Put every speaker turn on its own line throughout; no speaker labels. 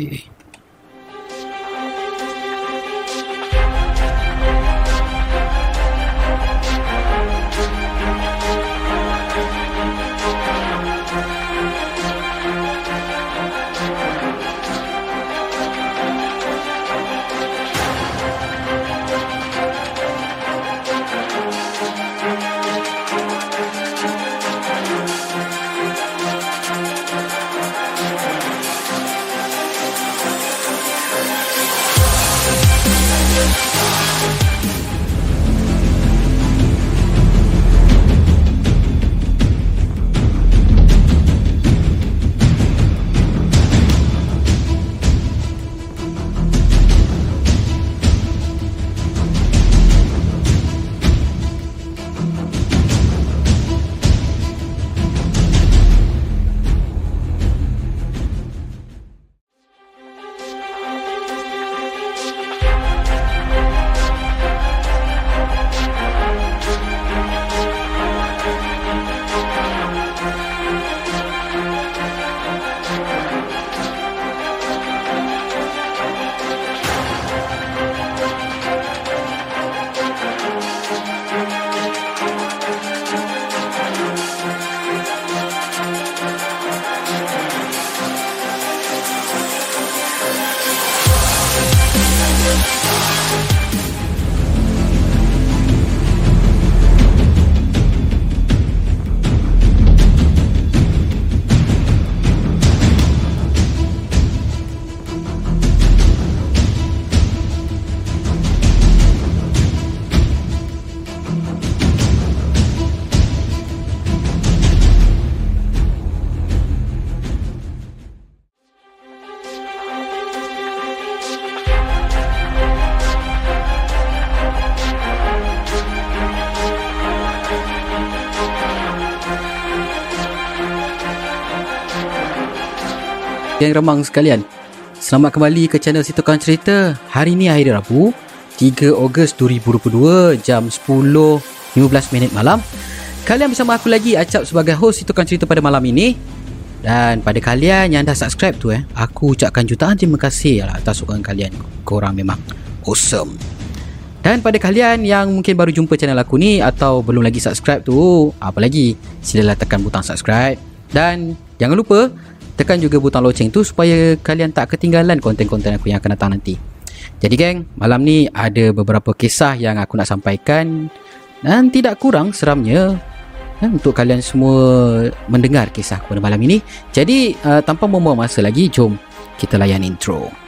Okay. Yang remang sekalian. Selamat kembali ke channel Si Tukang Cerita. Hari ini hari Rabu 3 Ogos 2022 Jam 10.15 minit malam. Kalian bersama aku lagi Acap sebagai host Si Tukang Cerita pada malam ini. Dan pada kalian yang dah subscribe tu eh Aku ucapkan jutaan terima kasih lah Atas sokongan kalian. Korang memang awesome. Dan pada kalian yang mungkin baru jumpa channel aku ni Atau belum lagi subscribe tu Apa lagi? Silalah tekan butang subscribe. Dan jangan lupa tekan juga butang loceng tu supaya kalian tak ketinggalan konten-konten aku yang akan datang nanti. Jadi geng, malam ni ada beberapa kisah yang aku nak sampaikan dan tidak kurang seramnya eh, untuk kalian semua mendengar kisah pada malam ini. Jadi uh, tanpa membuang masa lagi, jom kita layan intro.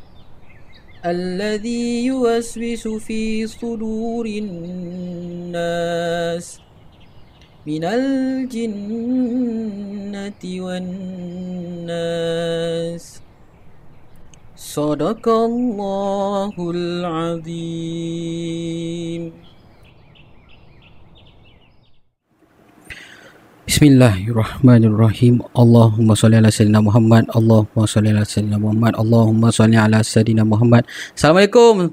الذي يوسوس في صدور الناس من الجنة والناس. صدق الله العظيم.
Bismillahirrahmanirrahim. Allahumma salli ala sayyidina Muhammad. Allahumma salli ala sayyidina Muhammad. Allahumma salli ala sayyidina Muhammad. Assalamualaikum.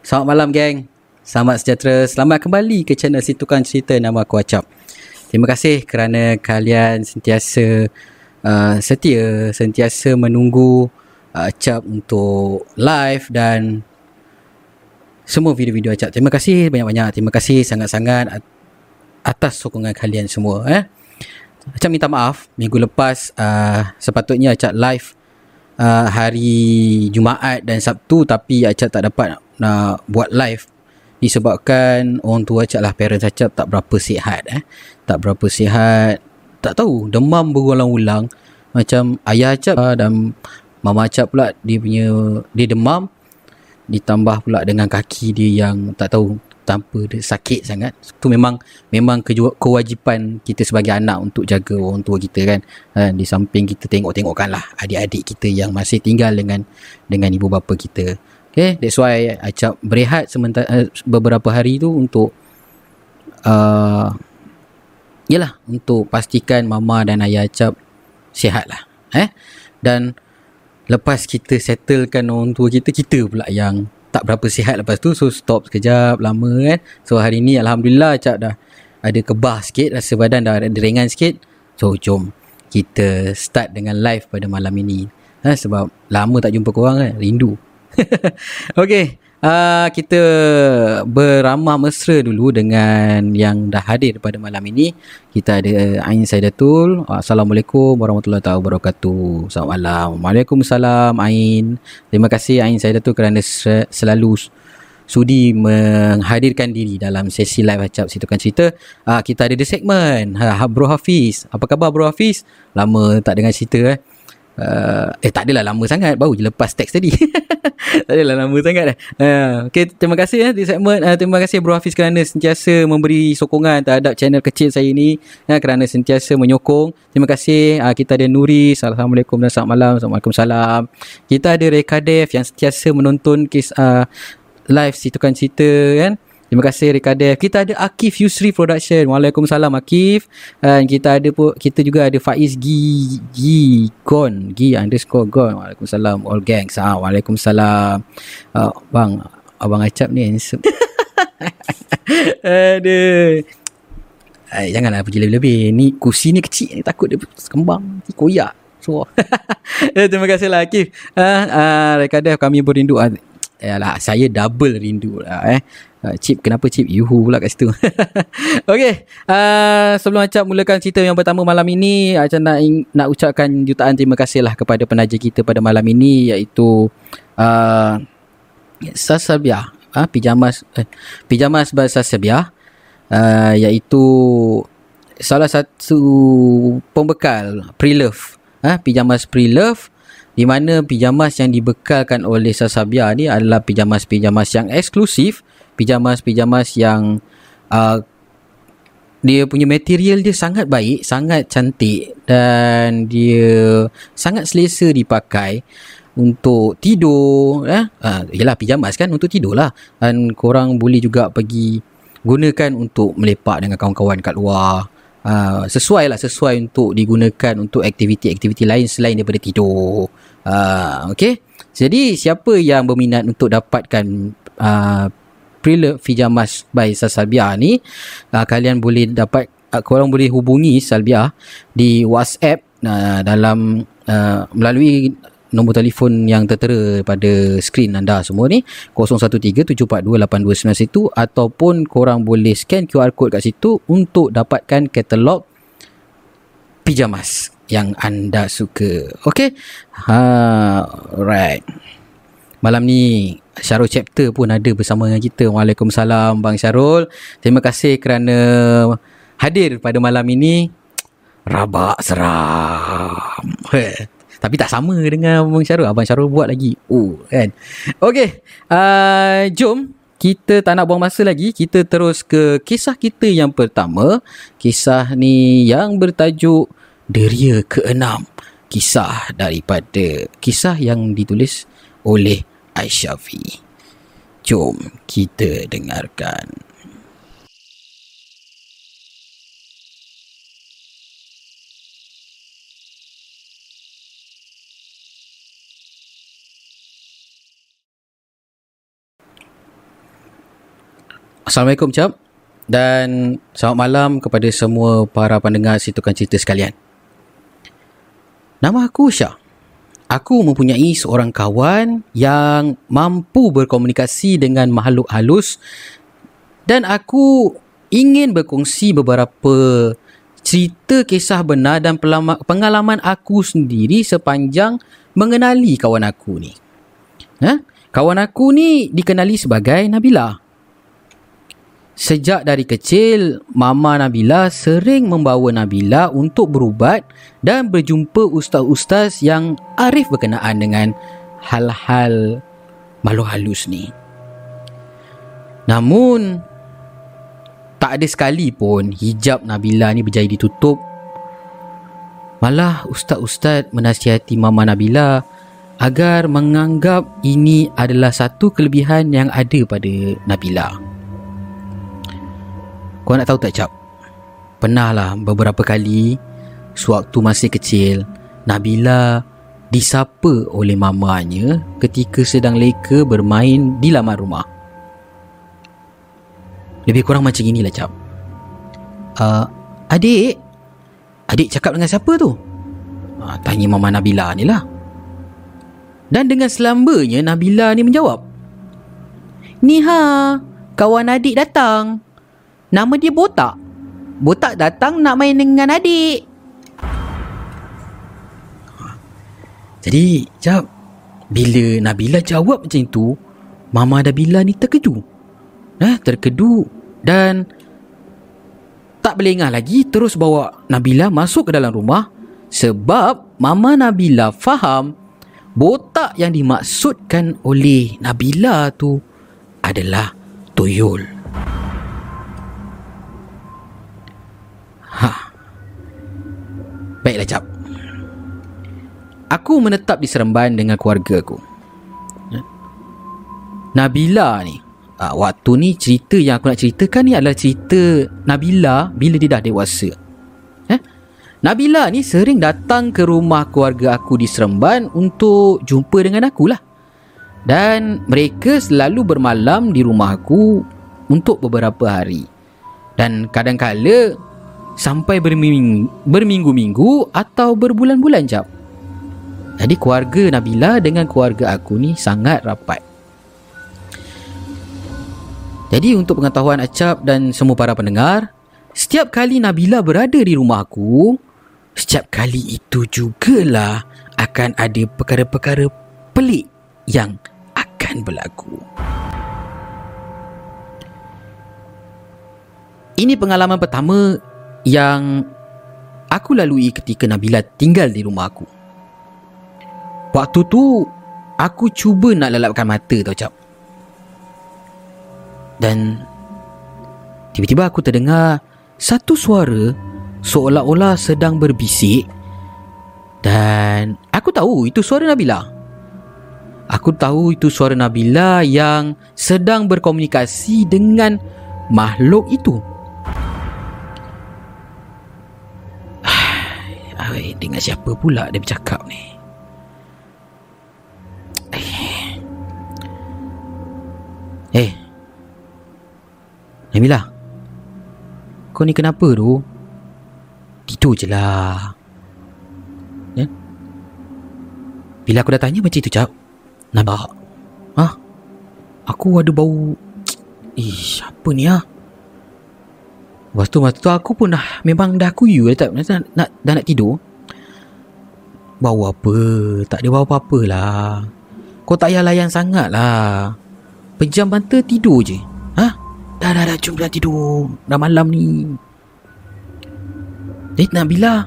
Selamat malam geng. Selamat sejahtera. Selamat kembali ke channel Si Tukang Cerita nama aku Acap. Terima kasih kerana kalian sentiasa uh, setia, sentiasa menunggu uh, Acap untuk live dan semua video-video Acap. Terima kasih banyak-banyak. Terima kasih sangat-sangat atas sokongan kalian semua eh. Acap minta maaf minggu lepas uh, sepatutnya Acap live uh, hari Jumaat dan Sabtu tapi Acap tak dapat nak, nak buat live. Disebabkan orang tua Acap lah parents Acap tak berapa sihat eh. Tak berapa sihat. Tak tahu demam berulang-ulang. Macam ayah Acap uh, dan mama Acap pula dia punya dia demam. Ditambah pula dengan kaki dia yang tak tahu tanpa dia sakit sangat. Tu memang memang kewajipan kita sebagai anak untuk jaga orang tua kita kan. Ha, di samping kita tengok-tengokkan lah adik-adik kita yang masih tinggal dengan dengan ibu bapa kita. Okay that's why Acap berehat sementara uh, beberapa hari tu untuk uh, yalah untuk pastikan mama dan ayah Acap sihat lah eh. Dan lepas kita settlekan orang tua kita kita pula yang tak berapa sihat lepas tu so stop sekejap lama kan. So hari ni Alhamdulillah Acap dah ada kebah sikit rasa badan dah ada ringan sikit. So jom kita start dengan live pada malam ini. Ha, sebab lama tak jumpa korang kan rindu. Okay uh, kita beramah mesra dulu dengan yang dah hadir pada malam ini. Kita ada Ain Saidatul. Assalamualaikum warahmatullahi wabarakatuh. Selamat malam. Waalaikumsalam Ain. Terima kasih Ain Saidatul kerana selalu sudi menghadirkan diri dalam sesi live Hacap Situkan Cerita. Uh, kita ada the segment. Ha, Bro Hafiz. Apa khabar Bro Hafiz? Lama tak dengar cerita eh. Uh, eh tak adalah lama sangat. Baru je lepas teks tadi. Tak adalah lama sangat dah. Uh, Okay terima kasih eh, di segmen. Uh, Terima kasih Bro Hafiz kerana sentiasa memberi sokongan terhadap channel kecil saya ini. Uh, Kerana sentiasa menyokong. Terima kasih. Uh, Kita ada Nuri. Assalamualaikum dan selamat malam. Assalamualaikum salam. Kita ada Rekadev yang sentiasa menonton kes, uh, live Situkan Cerita kan Terima kasih Rikadev. Kita ada Akif Yusri Production. Waalaikumsalam Akif. Dan kita ada pun kita juga ada Faiz Gi Gi Gon. Gi underscore Gon. Waalaikumsalam all gangs. Ha, Waalaikumsalam. Uh, bang, abang Acap ni handsome. Aduh. Ay, janganlah pergi lebih-lebih. Ni kursi ni kecil ni takut dia kembang. Ni koyak. So. eh, terima kasih lah Akif. Uh, uh, Rikadev kami berindu. Uh, Yalah, saya double rindu lah eh. Uh, chip kenapa chip? Yuhu pula kat situ. Okay uh, Sebelum Acap mulakan cerita yang pertama malam ini Acap nak, nak ucapkan jutaan terima kasih lah Kepada penaja kita pada malam ini Iaitu uh, Sasabia. Uh, Pijamas eh, Pijamas bahasa Sabia uh, Iaitu Salah satu Pembekal Pre-love. Uh, Pijamas pre-love di mana pijamas yang dibekalkan oleh Sasabia ni adalah pijamas-pijamas yang eksklusif pijamas-pijamas yang uh, dia punya material dia sangat baik, sangat cantik dan dia sangat selesa dipakai untuk tidur eh? Uh, yalah pijamas kan untuk tidur lah. Dan korang boleh juga pergi gunakan untuk melepak dengan kawan-kawan kat luar uh, sesuai lah sesuai untuk digunakan untuk aktiviti-aktiviti lain selain daripada tidur. Uh, okay jadi siapa yang berminat untuk dapatkan uh, Prelude Fijamas by Salbia ni uh, kalian boleh dapat uh, korang boleh hubungi Salbia di WhatsApp uh, dalam uh, melalui nombor telefon yang tertera pada skrin anda semua ni 0137428291 ataupun korang boleh scan QR code kat situ untuk dapatkan katalog pijamas yang anda suka. Okay? Ha, right. Malam ni Syarul Chapter pun ada bersama dengan kita. Waalaikumsalam Bang Syarul. Terima kasih kerana hadir pada malam ini. Rabak seram. Tapi tak sama dengan Abang Syarul. Abang Syarul buat lagi. Oh, kan. Okay. Uh, jom. Kita tak nak buang masa lagi. Kita terus ke kisah kita yang pertama. Kisah ni yang bertajuk Deria ke-6. Kisah daripada kisah yang ditulis oleh Aisyafi. Jom kita dengarkan. Assalamualaikum Cap dan selamat malam kepada semua para pendengar Situkan Cerita sekalian. Nama aku Syah aku mempunyai seorang kawan yang mampu berkomunikasi dengan makhluk halus dan aku ingin berkongsi beberapa cerita kisah benar dan pengalaman aku sendiri sepanjang mengenali kawan aku ni. Ha? Kawan aku ni dikenali sebagai Nabila. Sejak dari kecil, Mama Nabila sering membawa Nabila untuk berubat dan berjumpa ustaz-ustaz yang arif berkenaan dengan hal-hal makhluk halus ni. Namun, tak ada sekali pun hijab Nabila ni berjaya ditutup. Malah ustaz-ustaz menasihati Mama Nabila agar menganggap ini adalah satu kelebihan yang ada pada Nabila. Kau nak tahu tak Cap? Pernah lah beberapa kali Sewaktu masih kecil Nabila disapa oleh mamanya ketika sedang leka bermain di laman rumah. Lebih kurang macam inilah Cap. Uh, adik? Adik cakap dengan siapa tu? Uh, tanya Mama Nabila ni lah. Dan dengan selambanya Nabila ni menjawab. Ni ha, kawan adik datang. Nama dia Botak. Botak datang nak main dengan adik. Jadi, jap. Bila Nabila jawab macam itu, Mama Nabila ni terkeju. Nah, terkedu dan tak boleh ingat lagi terus bawa Nabila masuk ke dalam rumah sebab Mama Nabila faham botak yang dimaksudkan oleh Nabila tu adalah tuyul. Ha. Baiklah, Cap. Aku menetap di Seremban dengan keluarga aku. Ya. Nabila ni, ah, waktu ni cerita yang aku nak ceritakan ni adalah cerita Nabila bila dia dah dewasa. Eh? Nabila ni sering datang ke rumah keluarga aku di Seremban untuk jumpa dengan aku lah. Dan mereka selalu bermalam di rumah aku untuk beberapa hari. Dan kadang-kala sampai berminggu-minggu atau berbulan-bulan jap. Jadi keluarga Nabila dengan keluarga aku ni sangat rapat. Jadi untuk pengetahuan Acap dan semua para pendengar, setiap kali Nabila berada di rumah aku, setiap kali itu jugalah akan ada perkara-perkara pelik yang akan berlaku. Ini pengalaman pertama yang aku lalui ketika Nabila tinggal di rumah aku. Waktu tu Aku cuba nak lelapkan mata tau cap Dan Tiba-tiba aku terdengar Satu suara Seolah-olah sedang berbisik Dan Aku tahu itu suara Nabila Aku tahu itu suara Nabila yang sedang berkomunikasi dengan makhluk itu. Dengan siapa pula dia bercakap ni? Eh. Nabila Kau ni kenapa tu? Tidur je lah. Ya? Bila aku dah tanya macam tu cap Nampak? Ha Aku ada bau. Ish Apa ni ah? Lepas tu masa tu aku pun dah Memang dah kuyu dah tak nak, nak, Dah nak tidur. Bau apa? Tak ada bau apa-apa lah. Kau tak payah layan sangat lah. Pejam mata tidur je. Ha? Dah dah dah Jom dah tidur. Dah malam ni. Eh Nabila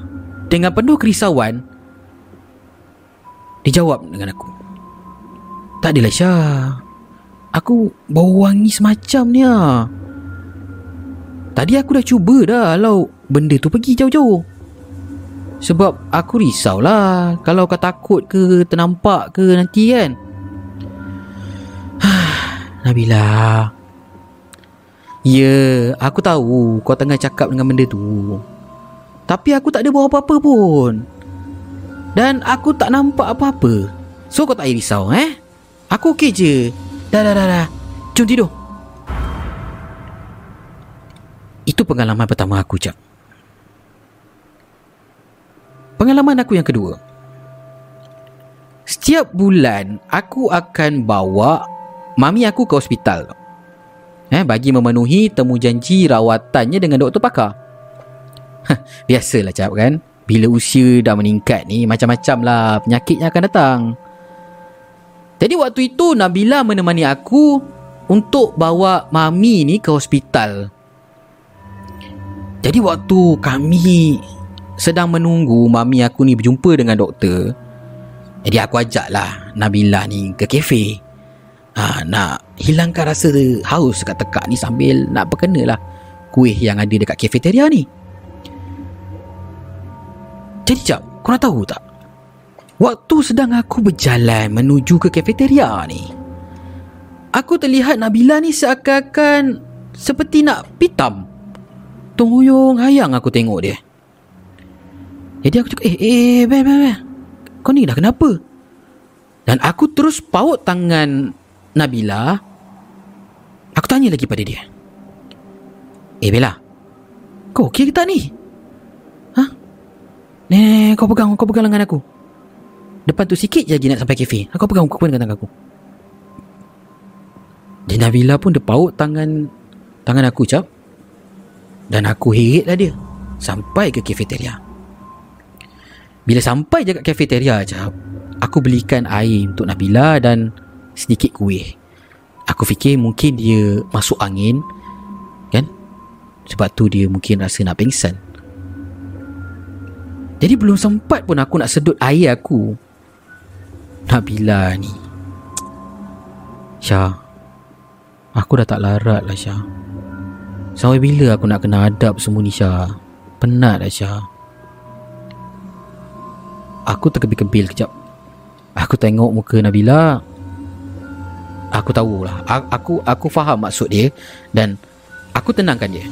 Dengan penuh kerisauan Dia jawab dengan aku. Tak adalah Syah. Aku bau wangi semacam ni lah Tadi aku dah cuba dah Kalau benda tu pergi jauh-jauh. Sebab aku risau lah Kalau kau takut ke Ternampak ke nanti kan. Nabila. Ya Aku tahu Kau tengah cakap dengan benda tu. Tapi aku tak ada bawa apa-apa pun. Dan aku tak nampak apa-apa. So kau tak payah risau eh? Aku okey je. Dah dah dah dah. Jom tidur Itu pengalaman pertama aku Cak Pengalaman aku yang kedua Setiap bulan Aku akan bawa Mami aku ke hospital eh, bagi memenuhi temu janji rawatannya dengan doktor pakar. Biasalah cap kan. Bila usia dah meningkat ni macam-macam lah penyakit yang akan datang. Jadi waktu itu Nabila menemani aku untuk bawa mami ni ke hospital. Jadi waktu kami sedang menunggu mami aku ni berjumpa dengan doktor, jadi aku ajaklah Nabila ni ke kafe. Ha, nak hilangkan rasa haus dekat tekak ni sambil nak berkenalah kuih yang ada dekat kafeteria ni. Jadi jap, nak tahu tak? Waktu sedang aku berjalan menuju ke kafeteria ni, aku terlihat Nabila ni seakan-akan seperti nak pitam. Tungguyung hayang aku tengok dia. Jadi aku cakap, eh, eh, be, be, be. Kau ni dah kenapa? Dan aku terus paut tangan Nabila. Aku tanya lagi pada dia. Eh, Bella. Kau okey ke tak ni? Ha? Ni, kau pegang, kau pegang lengan aku. Depan tu sikit je lagi nak sampai kafe. Kau pegang, kau pegang tangan aku. Dan Nabila pun dia paut tangan tangan aku cap. Dan aku heret lah dia. Sampai ke kafeteria. Bila sampai je kat kafeteria cap. Aku belikan air untuk Nabila dan sedikit kuih. Aku fikir mungkin dia masuk angin. Kan? Sebab tu dia mungkin rasa nak pingsan. Jadi belum sempat pun aku nak sedut air aku Nabila ni Syah Aku dah tak larat lah Syah Sampai bila aku nak kena adab semua ni Syah? Penat lah Syah. Aku terkebil-kebil kejap. Aku tengok muka Nabila. Aku tahulah Aku aku faham maksud dia Dan Aku tenangkan dia.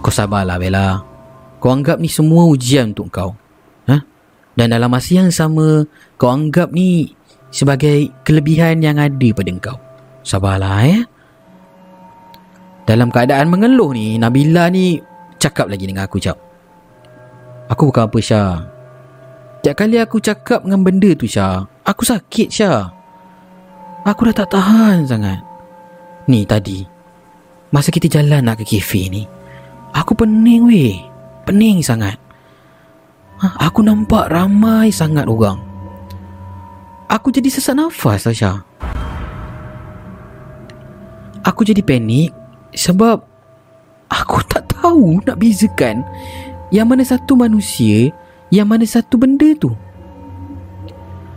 Kau sabarlah Bella. Kau anggap ni semua ujian untuk kau. Ha? Dan dalam masa yang sama kau anggap ni sebagai kelebihan yang ada pada kau. Sabarlah ya. Dalam keadaan mengeluh ni, Nabila ni cakap lagi dengan aku, Cap. Aku bukan apa, Syah. Setiap kali aku cakap dengan benda tu, Syah, aku sakit, Syah. Aku dah tak tahan sangat. Ni tadi, masa kita jalan nak ke kafe ni, aku pening, weh. Pening sangat. Ha, aku nampak ramai sangat orang. Aku jadi sesak nafas Tasha Aku jadi panik Sebab Aku tak tahu nak bezakan Yang mana satu manusia Yang mana satu benda tu.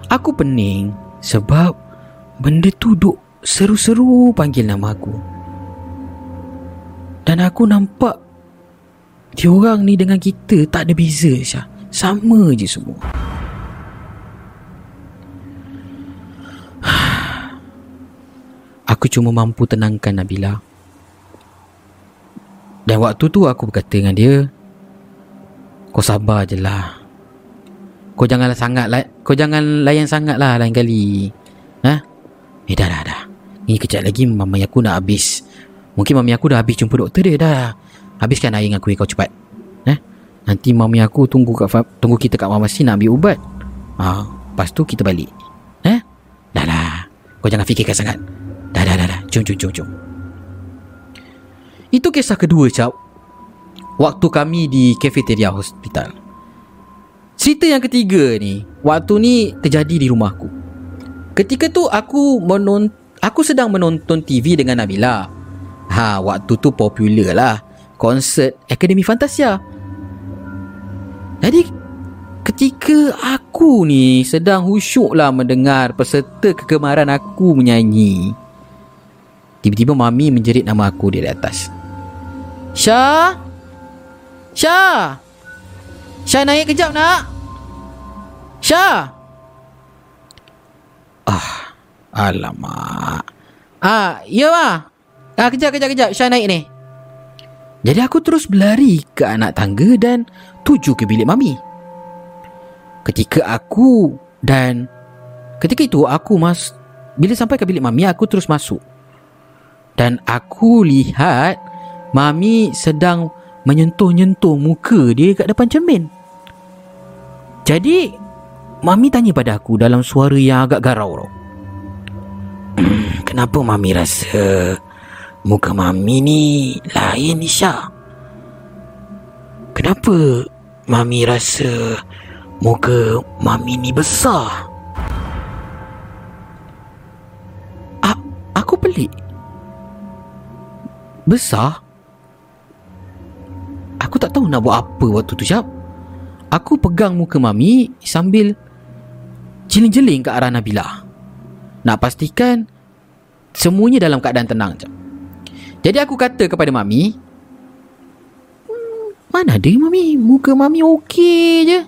Aku pening Sebab Benda tu duk Seru-seru panggil nama aku. Dan aku nampak Diorang ni dengan kita Tak ada beza Syah. Sama je semua. Aku cuma mampu tenangkan Nabila. Dan waktu tu aku berkata dengan dia, kau sabar je lah. Kau janganlah sangat lah, kau jangan layan sangat lah lain kali. Ha? Eh dah dah dah. Ni kejap lagi mama aku nak habis. Mungkin mami aku dah habis jumpa doktor dia dah. Habiskan air dengan kuih kau cepat. Eh? Nanti mami aku tunggu kat tunggu kita kat farmasi nak ambil ubat. Ha, lepas tu kita balik. Eh? Dah lah. Kau jangan fikirkan sangat. Dah, dah, dah, dah. Jom, jom, jom, jom. Itu kisah kedua, Cap. Waktu kami di kafeteria hospital. Cerita yang ketiga ni, waktu ni terjadi di rumahku. Ketika tu aku menon aku sedang menonton TV dengan Nabila. Ha, waktu tu popular lah. Konsert Akademi Fantasia. Jadi, ketika aku ni sedang husyuk lah mendengar peserta kegemaran aku menyanyi. Tiba-tiba Mami menjerit nama aku di atas. Syah? Syah? Syah naik kejap nak? Syah? Ah, alamak. Ah, ya ma. Ah, kejap, kejap, kejap. Syah naik ni. Jadi aku terus berlari ke anak tangga dan tuju ke bilik Mami. Ketika aku dan ketika itu aku mas bila sampai ke bilik Mami aku terus masuk. Dan aku lihat Mami sedang menyentuh-nyentuh muka dia kat depan cermin. Jadi, Mami tanya pada aku dalam suara yang agak garau. Kenapa Mami rasa
Muka Mami ni lain Isha. Kenapa Mami rasa muka Mami ni besar?
A- aku pelik. Besar? Tak tahu nak buat apa waktu tu, Syab. Aku pegang muka Mami sambil jeling-jeling ke arah Nabila. Nak pastikan semuanya dalam keadaan tenang, Syab. Jadi aku kata kepada Mami, "Hmm, mana ada Mami? Muka Mami okey je.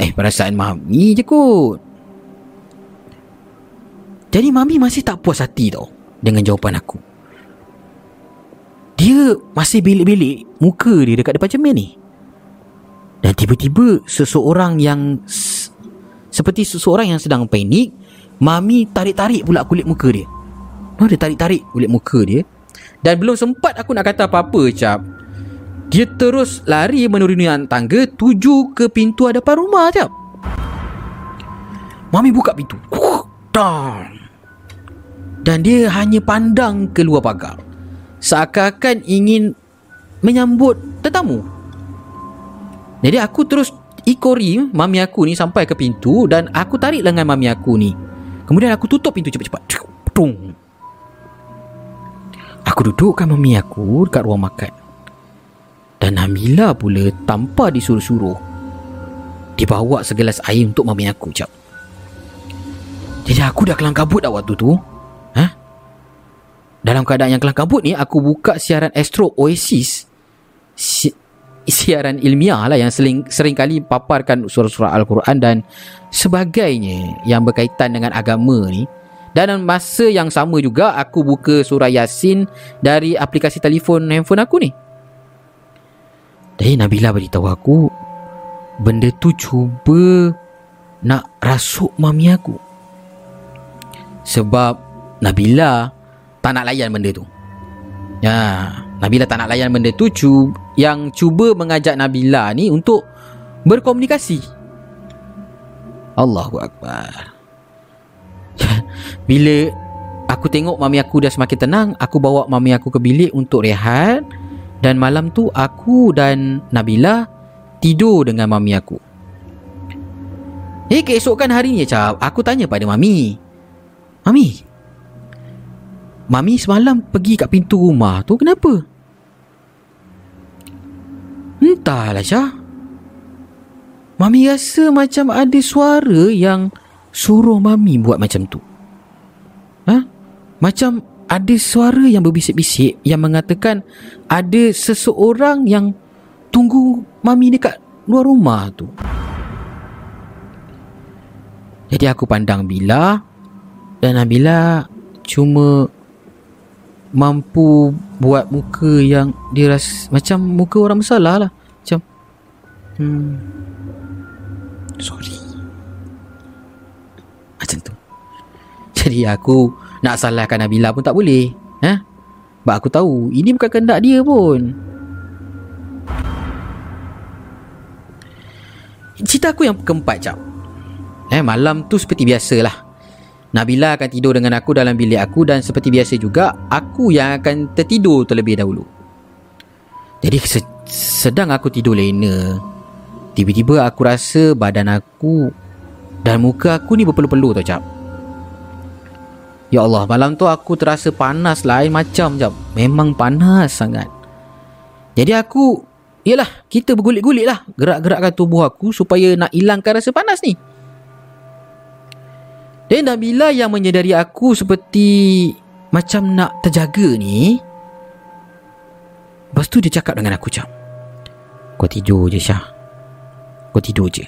Eh, perasaan Mami je kot. Jadi Mami masih tak puas hati tau dengan jawapan aku. Dia masih belik-belik muka dia dekat depan cermin ni. Dan tiba-tiba seseorang yang seperti seseorang yang sedang panik, Mami tarik-tarik pula kulit muka dia. Oh, dia tarik-tarik kulit muka dia. Dan belum sempat aku nak kata apa-apa, Cap. Dia terus lari menuruni tangga tuju ke pintu hadapan rumah, Cap. Mami buka pintu. Dan dia hanya pandang keluar pagar seakan-akan ingin menyambut tetamu. Jadi aku terus ikori mami aku ni sampai ke pintu dan aku tarik lengan mami aku ni. Kemudian aku tutup pintu cepat-cepat. Tung. Aku dudukkan mami aku dekat ruang makan. Dan Hamila pula tanpa disuruh-suruh dibawa segelas air untuk mami aku, Cap. Jadi aku dah kelang kabut dah waktu tu. Dalam keadaan yang kelang kabut ni Aku buka siaran Astro Oasis. Si, Siaran ilmiah lah Yang sering, sering kali paparkan Surah-surah Al-Quran Dan sebagainya Yang berkaitan dengan agama ni. Dan dalam masa yang sama juga Aku buka surah Yasin Dari aplikasi telefon handphone aku ni. Jadi Nabila beritahu aku Benda tu cuba Nak rasuk mami aku. Sebab Nabila tak nak layan benda tu. Ya, Nabila tak nak layan benda tu cu yang cuba mengajak Nabila ni untuk berkomunikasi. Allahu akbar. Bila aku tengok mami aku dah semakin tenang, aku bawa mami aku ke bilik untuk rehat dan malam tu aku dan Nabila tidur dengan mami aku. Eh, keesokan harinya, Cap, aku tanya pada mami. Mami, Mami semalam pergi kat pintu rumah tu kenapa? Entahlah Syah. Mami rasa macam ada suara yang suruh Mami buat macam tu. Ha? Macam ada suara yang berbisik-bisik yang mengatakan ada seseorang yang tunggu Mami dekat luar rumah tu. Jadi aku pandang Bila dan Nabila cuma mampu buat muka yang dia rasa macam muka orang bersalah lah. Macam hmm sorry. Macam tu. Jadi aku nak salahkan Nabila pun tak boleh. Eh? Sebab aku tahu ini bukan kehendak dia pun. Cerita aku yang keempat cap. Eh malam tu seperti biasalah. Nabila akan tidur dengan aku dalam bilik aku dan seperti biasa juga aku yang akan tertidur terlebih dahulu. Jadi se- sedang aku tidur lena, tiba-tiba aku rasa badan aku dan muka aku ni berpeluh-peluh tau cap. Ya Allah, malam tu aku terasa panas lain macam jap. Memang panas sangat. Jadi aku, yalah, kita bergulit-gulit lah. Gerak-gerakkan tubuh aku supaya nak hilangkan rasa panas ni. Dan Nabila yang menyedari aku seperti macam nak terjaga ni. Lepas tu dia cakap dengan aku macam, Kau tidur je Syah. Kau tidur je.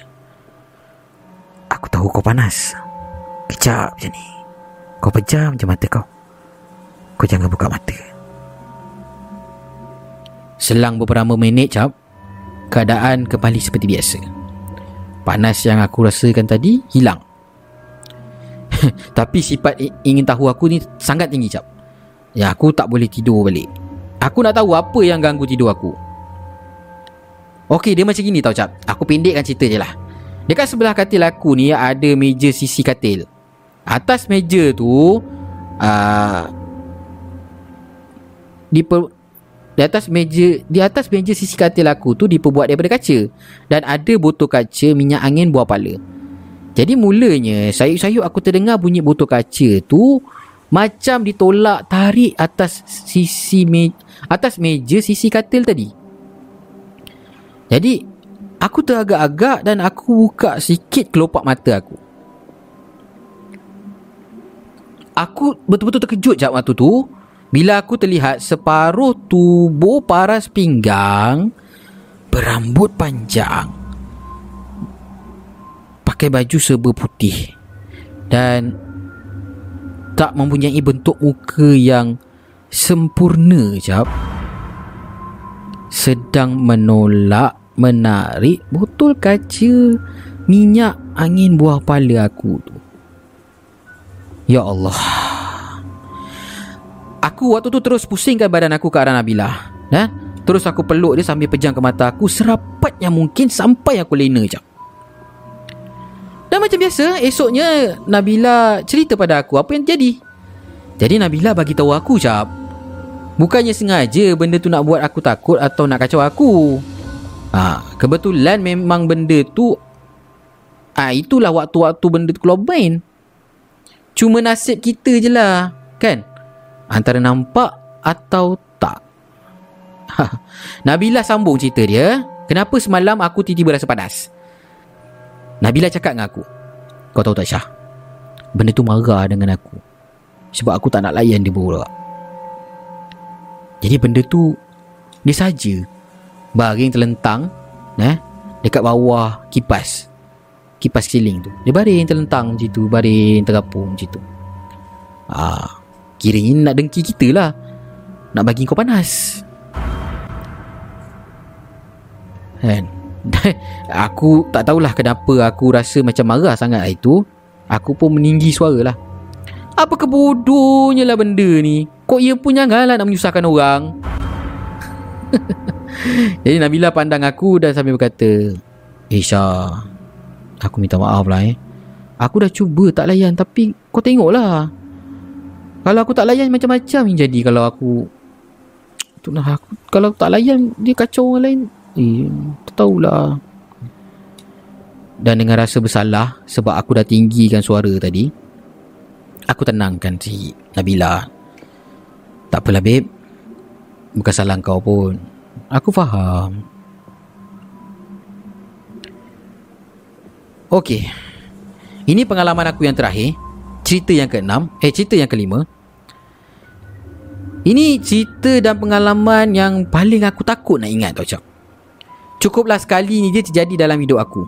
Aku tahu kau panas. Kejap je ni. Kau pejam je mata kau. Kau jangan buka mata. Selang beberapa minit cap, keadaan kembali seperti biasa. Panas yang aku rasakan tadi hilang. Tapi sifat ingin tahu aku ni sangat tinggi cap. Ya aku tak boleh tidur balik. Aku nak tahu apa yang ganggu tidur aku. Okey dia macam gini tau cap. Aku pendekkan cerita je lah. Dekat sebelah katil aku ni ada meja sisi katil. Atas meja tu uh, di per, di atas meja di atas meja sisi katil aku tu diperbuat daripada kaca dan ada botol kaca minyak angin buah pala. Jadi mulanya sayup-sayup aku terdengar bunyi botol kaca tu macam ditolak tarik atas sisi me, atas meja sisi katil tadi. Jadi aku teragak-agak dan aku buka sikit kelopak mata aku. Aku betul-betul terkejut jap waktu tu bila aku terlihat separuh tubuh paras pinggang berambut panjang pakai baju serba putih. Dan tak mempunyai bentuk muka yang sempurna jap. Sedang menolak menarik botol kaca minyak angin buah pala aku tu. Ya Allah. Aku waktu tu terus pusingkan badan aku ke arah Nabila. Eh? Terus aku peluk dia sambil pejam ke mata aku Serapat yang mungkin sampai aku lena jap Dan macam biasa esoknya Nabila cerita pada aku apa yang terjadi. Jadi Nabila bagi tahu aku jap Bukannya sengaja benda tu nak buat aku takut atau nak kacau aku. Ha, Kebetulan memang benda tu ha, Itulah waktu-waktu benda tu keluar main. Cuma nasib kita je lah Kan? Antara nampak atau tak. Nabila sambung cerita dia Kenapa semalam aku tiba-tiba rasa panas Nabila cakap dengan aku Kau tahu tak Syah? Benda tu marah dengan aku Sebab aku tak nak layan dia pula Jadi benda tu Dia saja Baring terlentang eh, Dekat bawah kipas Kipas siling tu. Dia baring terlentang macam tu Baring terapung macam tu. Ah, Kiranya nak dengki kita lah Nak bagi kau panas. Kan Aku tak tahulah kenapa aku rasa macam marah sangat hari tu. Aku pun meninggi suara lah. Apa kebodohnya lah benda ni? Kok ia pun janganlah nak menyusahkan orang? Jadi Nabila pandang aku dan sambil berkata Eh Syah Aku minta maaf lah eh. Aku dah cuba tak layan tapi kau tengoklah. Kalau aku tak layan macam-macam yang jadi kalau aku tu nah aku kalau tak layan dia kacau orang lain. Eh, tahulah. Dan dengan rasa bersalah sebab aku dah tinggikan suara tadi, aku tenangkan si Nabila. Tak apalah babe. Bukan salah kau pun. Aku faham. Okey. Ini pengalaman aku yang terakhir cerita yang keenam eh cerita yang kelima ini cerita dan pengalaman yang paling aku takut nak ingat tau cak cukuplah sekali ni dia terjadi dalam hidup aku.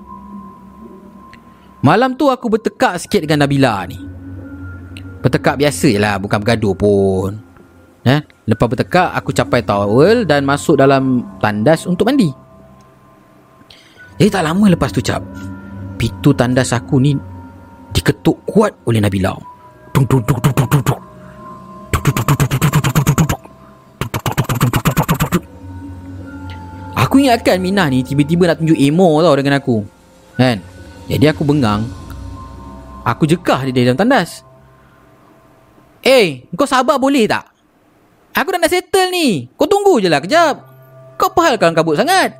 Malam tu aku bertekak sikit dengan Nabila ni. Bertekak biasa je lah bukan bergaduh pun. Eh? lepas bertekak aku capai towel dan masuk dalam tandas untuk mandi. Jadi tak lama lepas tu cap pintu tandas aku ni diketuk kuat oleh Nabila. Aku ingatkan Minah ni tiba-tiba nak tunjuk emo tau dengan aku. Kan? Jadi aku bengang. Aku jekah dia dalam tandas. Eh, kau sabar boleh tak? Aku dah nak settle ni. Kau tunggu je lah kejap. Kau apa hal kalau kabut sangat?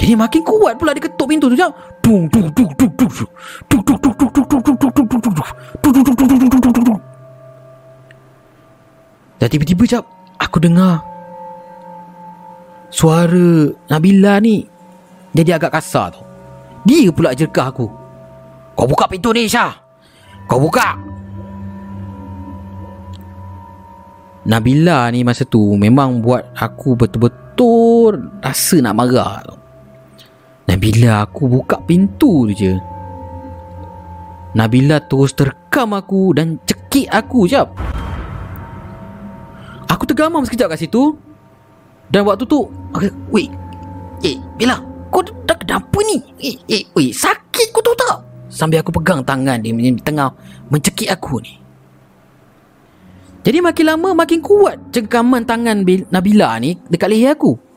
Jadi makin kuat pula dia ketuk pintu tu jap. Dung dung dung dung. Dung dung dung dung dung dung dung dung dung dung dung. Dung dung dung dung dung dung dung dung. Dan tiba-tiba jap aku dengar suara Nabila ni jadi agak kasar tu. Dia pula jerkah aku. Kau buka pintu ni Syah. Kau buka. Nabila ni masa tu memang buat aku betul-betul rasa nak marah tau. Nabila aku buka pintu tu je Nabila terus terkam aku dan cekik aku jap Aku tergamam sekejap kat situ Dan waktu tu okay, Wait Eh Bila Kau dah kenapa ni Eh eh Wait Sakit kau tahu tak Sambil aku pegang tangan dia Di tengah Mencekik aku ni Jadi makin lama Makin kuat Cengkaman tangan Nabila ni Dekat leher aku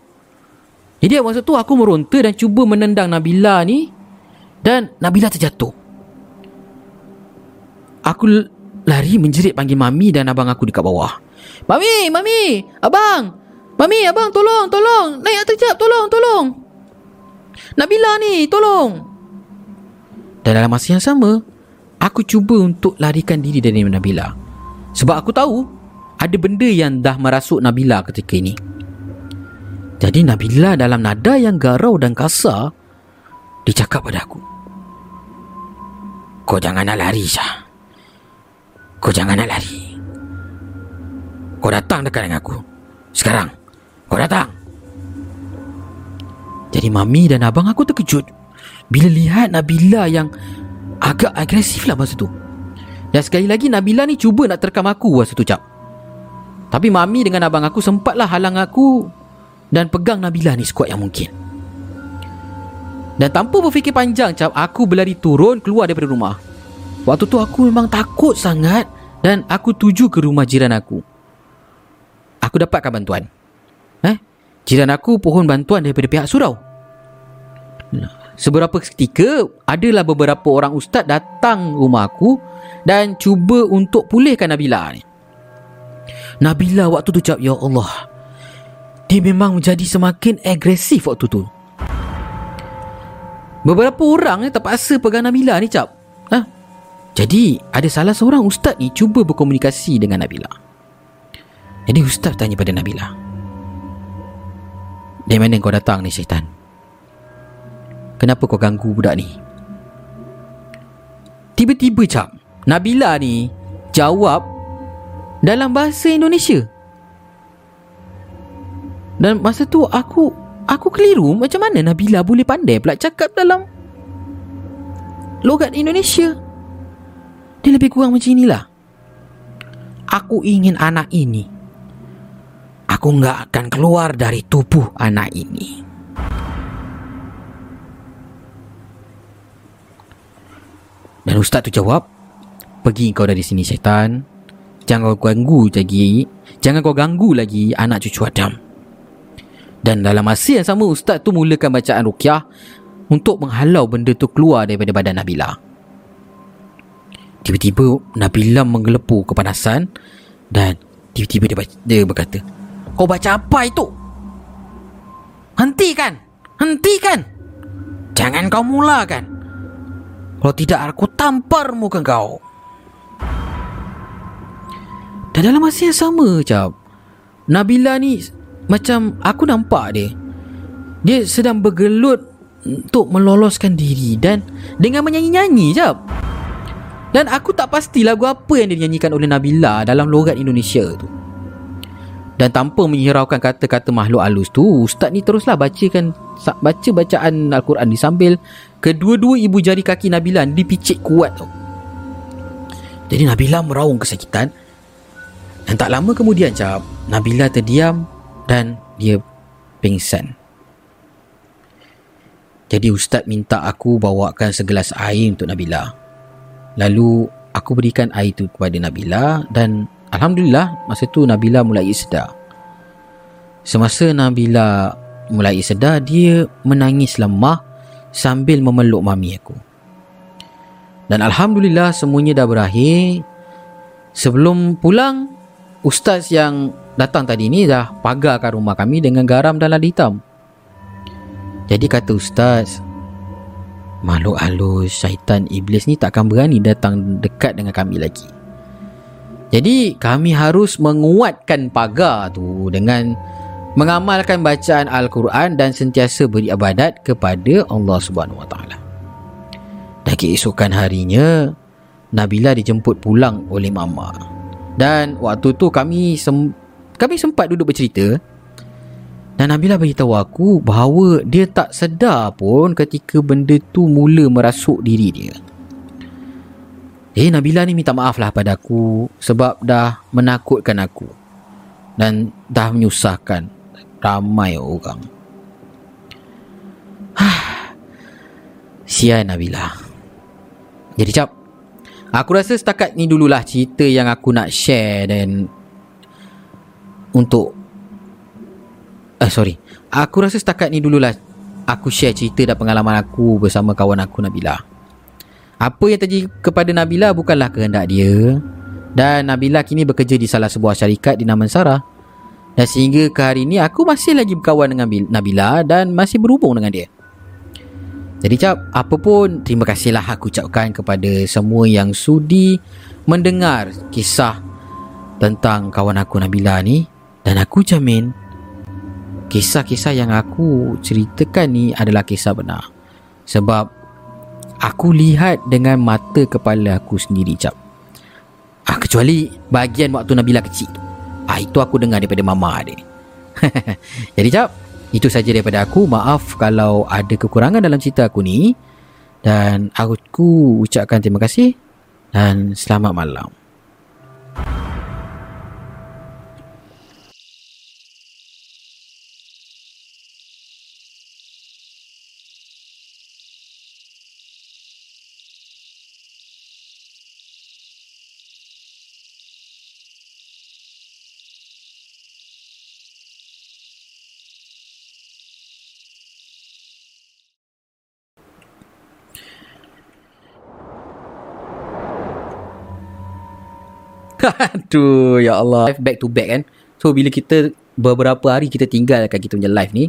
jadi masa tu aku meronta dan cuba menendang Nabila ni dan Nabila terjatuh. Aku lari menjerit panggil Mami dan abang aku dekat bawah. Mami, Mami, abang. Mami, abang tolong, tolong. Naik atas jap, tolong, tolong. Nabila ni, tolong. Dan dalam masa yang sama, aku cuba untuk larikan diri dari Nabila. Sebab aku tahu ada benda yang dah merasuk Nabila ketika ini. Jadi Nabila dalam nada yang garau dan kasar, dia cakap pada aku. Kau jangan nak lari, Syah. Kau jangan nak lari. Kau datang dekat dengan aku. Sekarang, kau datang. Jadi Mami dan abang aku terkejut bila lihat Nabila yang agak agresif lah masa tu. Dan sekali lagi Nabila ni cuba nak terkam aku masa tu cap. Tapi Mami dengan abang aku sempatlah halang aku dan pegang Nabila ni sekuat yang mungkin. Dan tanpa berfikir panjang cap, aku berlari turun keluar daripada rumah. Waktu tu aku memang takut sangat dan aku tuju ke rumah jiran aku. Aku dapatkan bantuan. Eh? Jiran aku pohon bantuan daripada pihak surau. Seberapa ketika adalah beberapa orang ustaz datang rumah aku dan cuba untuk pulihkan Nabila ni. Nabila waktu tu cap, Ya Allah. Dia memang menjadi semakin agresif waktu tu. Beberapa orang ni terpaksa pegang Nabila ni cap. Ha? Jadi ada salah seorang ustaz ni cuba berkomunikasi dengan Nabila. Jadi ustaz tanya pada Nabila. Dari mana kau datang ni syaitan? Kenapa kau ganggu budak ni? Tiba-tiba cap, Nabila ni jawab dalam bahasa Indonesia. Dan masa tu aku Aku keliru Macam mana Nabila boleh pandai pula Cakap dalam Logat Indonesia Dia lebih kurang macam inilah Aku ingin anak ini Aku nggak akan keluar dari tubuh anak ini. Dan ustaz tu jawab Pergi kau dari sini syaitan. Jangan kau ganggu lagi. Jangan kau ganggu lagi anak cucu Adam. Dan dalam masa yang sama ustaz tu mulakan bacaan rukyah untuk menghalau benda tu keluar daripada badan Nabila. Tiba-tiba Nabila menggelepu kepanasan dan tiba-tiba dia, dia berkata, "Kau baca apa itu? Hentikan! Hentikan! Jangan kau mulakan. Kalau tidak aku tampar muka kau." Dan dalam masa yang sama, cap, Nabila ni macam aku nampak dia Dia sedang bergelut Untuk meloloskan diri Dan Dengan menyanyi-nyanyi je Dan aku tak pasti lagu apa yang dinyanyikan oleh Nabila Dalam logat Indonesia tu Dan tanpa menghiraukan kata-kata makhluk halus tu Ustaz ni teruslah bacakan Baca bacaan Al-Quran ni sambil Kedua-dua ibu jari kaki Nabila dipicit kuat tu Jadi Nabila meraung kesakitan Dan tak lama kemudian cap Nabila terdiam dan dia pingsan. Jadi ustaz minta aku bawakan segelas air untuk Nabila. Lalu aku berikan air itu kepada Nabila dan alhamdulillah masa tu Nabila mulai sedar. Semasa Nabila mulai sedar dia menangis lemah sambil memeluk mami aku. Dan alhamdulillah semuanya dah berakhir. Sebelum pulang ustaz yang datang tadi ni dah pagarkan rumah kami dengan garam dan lada hitam. Jadi kata ustaz, makhluk halus, syaitan, iblis ni takkan berani datang dekat dengan kami lagi. Jadi kami harus menguatkan pagar tu dengan mengamalkan bacaan Al-Quran dan sentiasa beribadat kepada Allah Subhanahu Wa Taala. Dan keesokan harinya Nabila dijemput pulang oleh mama. Dan waktu tu kami sem- kami sempat duduk bercerita dan Nabila beritahu aku bahawa dia tak sedar pun ketika benda tu mula merasuk diri dia. Eh Nabila ni minta maaf lah pada aku sebab dah menakutkan aku dan dah menyusahkan ramai orang. Sian Nabila. Jadi cap, aku rasa setakat ni dululah cerita yang aku nak share dan untuk Eh sorry Aku rasa setakat ni dululah Aku share cerita dan pengalaman aku Bersama kawan aku Nabila Apa yang terjadi kepada Nabila Bukanlah kehendak dia Dan Nabila kini bekerja di salah sebuah syarikat di Damansara. Dan sehingga ke hari ini aku masih lagi berkawan dengan Bil- Nabila dan masih berhubung dengan dia. Jadi cap, apa pun terima kasihlah aku ucapkan kepada semua yang sudi mendengar kisah tentang kawan aku Nabila ni dan aku jamin kisah-kisah yang aku ceritakan ni adalah kisah benar. Sebab aku lihat dengan mata kepala aku sendiri cap. Ah, kecuali bahagian waktu Nabila kecil tu. Ah, itu aku dengar daripada mama dia. Jadi cap, itu saja daripada aku. Maaf kalau ada kekurangan dalam cerita aku ni. Dan aku ucapkan terima kasih dan selamat malam. Aduh, ya Allah. Back to back kan. So, bila kita beberapa hari kita tinggalkan kita punya live ni,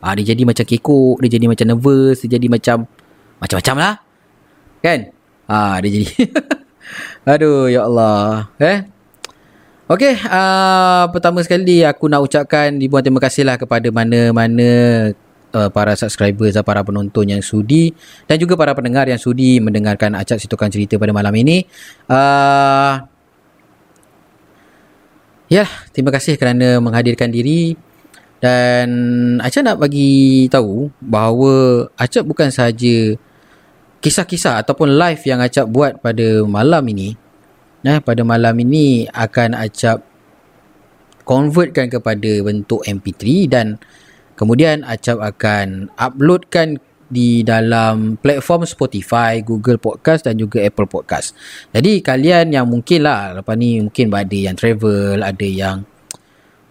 ah, dia jadi macam kekok, dia jadi macam nervous, dia jadi macam macam-macam lah. Kan? Ah, dia jadi. Aduh, ya Allah. Eh? Okey, uh, pertama sekali aku nak ucapkan ribuan terima kasih lah kepada mana-mana uh, para subscribers dan para penonton yang sudi dan juga para pendengar yang sudi mendengarkan acak situkan cerita pada malam ini. Uh, Ya, terima kasih kerana menghadirkan diri dan Acap nak bagi tahu bahawa Acap bukan sahaja kisah-kisah ataupun live yang Acap buat pada malam ini. Nah, pada malam ini akan Acap convertkan kepada bentuk MP3 dan kemudian Acap akan uploadkan di dalam platform Spotify, Google Podcast dan juga Apple Podcast. Jadi kalian yang mungkin lah lepas ni mungkin ada yang travel, ada yang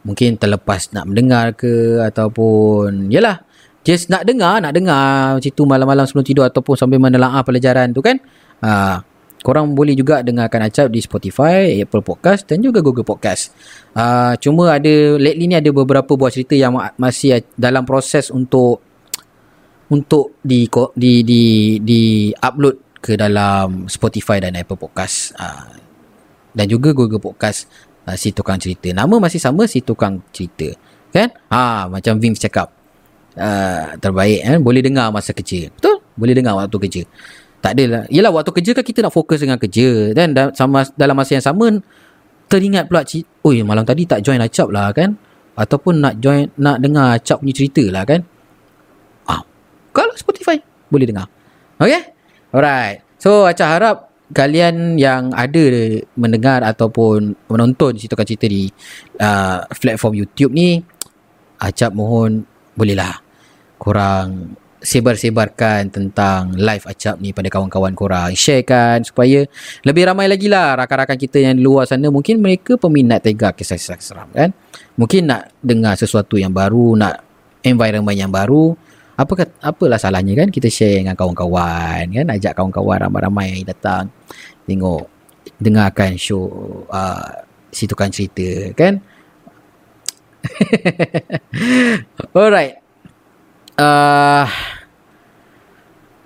mungkin terlepas nak mendengar ke ataupun yalah just nak dengar, nak dengar macam tu malam-malam sebelum tidur ataupun sambil menelaah pelajaran tu kan. Ha, korang boleh juga dengarkan Acap di Spotify, Apple Podcast dan juga Google Podcast. Uh, cuma ada lately ni ada beberapa buah cerita yang masih dalam proses untuk untuk di di di di upload ke dalam Spotify dan Apple Podcast uh, dan juga Google Podcast uh, si tukang cerita. Nama masih sama si tukang cerita. Kan? Ha macam Vim cakap. Uh, terbaik kan boleh dengar masa kerja. Betul? Boleh dengar waktu kerja. Tak adalah. Yalah waktu kerja kan kita nak fokus dengan kerja dan sama dalam masa yang sama teringat pula oh malam tadi tak join Acap lah kan ataupun nak join nak dengar Acap punya cerita lah kan kalau Spotify boleh dengar. Okay? Alright. So, Acah harap kalian yang ada mendengar ataupun menonton cerita cerita di uh, platform YouTube ni, Acap mohon bolehlah korang sebar-sebarkan tentang live Acap ni pada kawan-kawan korang. Sharekan supaya lebih ramai lagi lah rakan-rakan kita yang luar sana. Mungkin mereka peminat tega kisah-kisah seram kan. Mungkin nak dengar sesuatu yang baru, nak environment yang baru apa apalah salahnya kan kita share dengan kawan-kawan kan ajak kawan-kawan ramai-ramai yang datang tengok dengarkan show uh, si tukang cerita kan? Alright. Uh,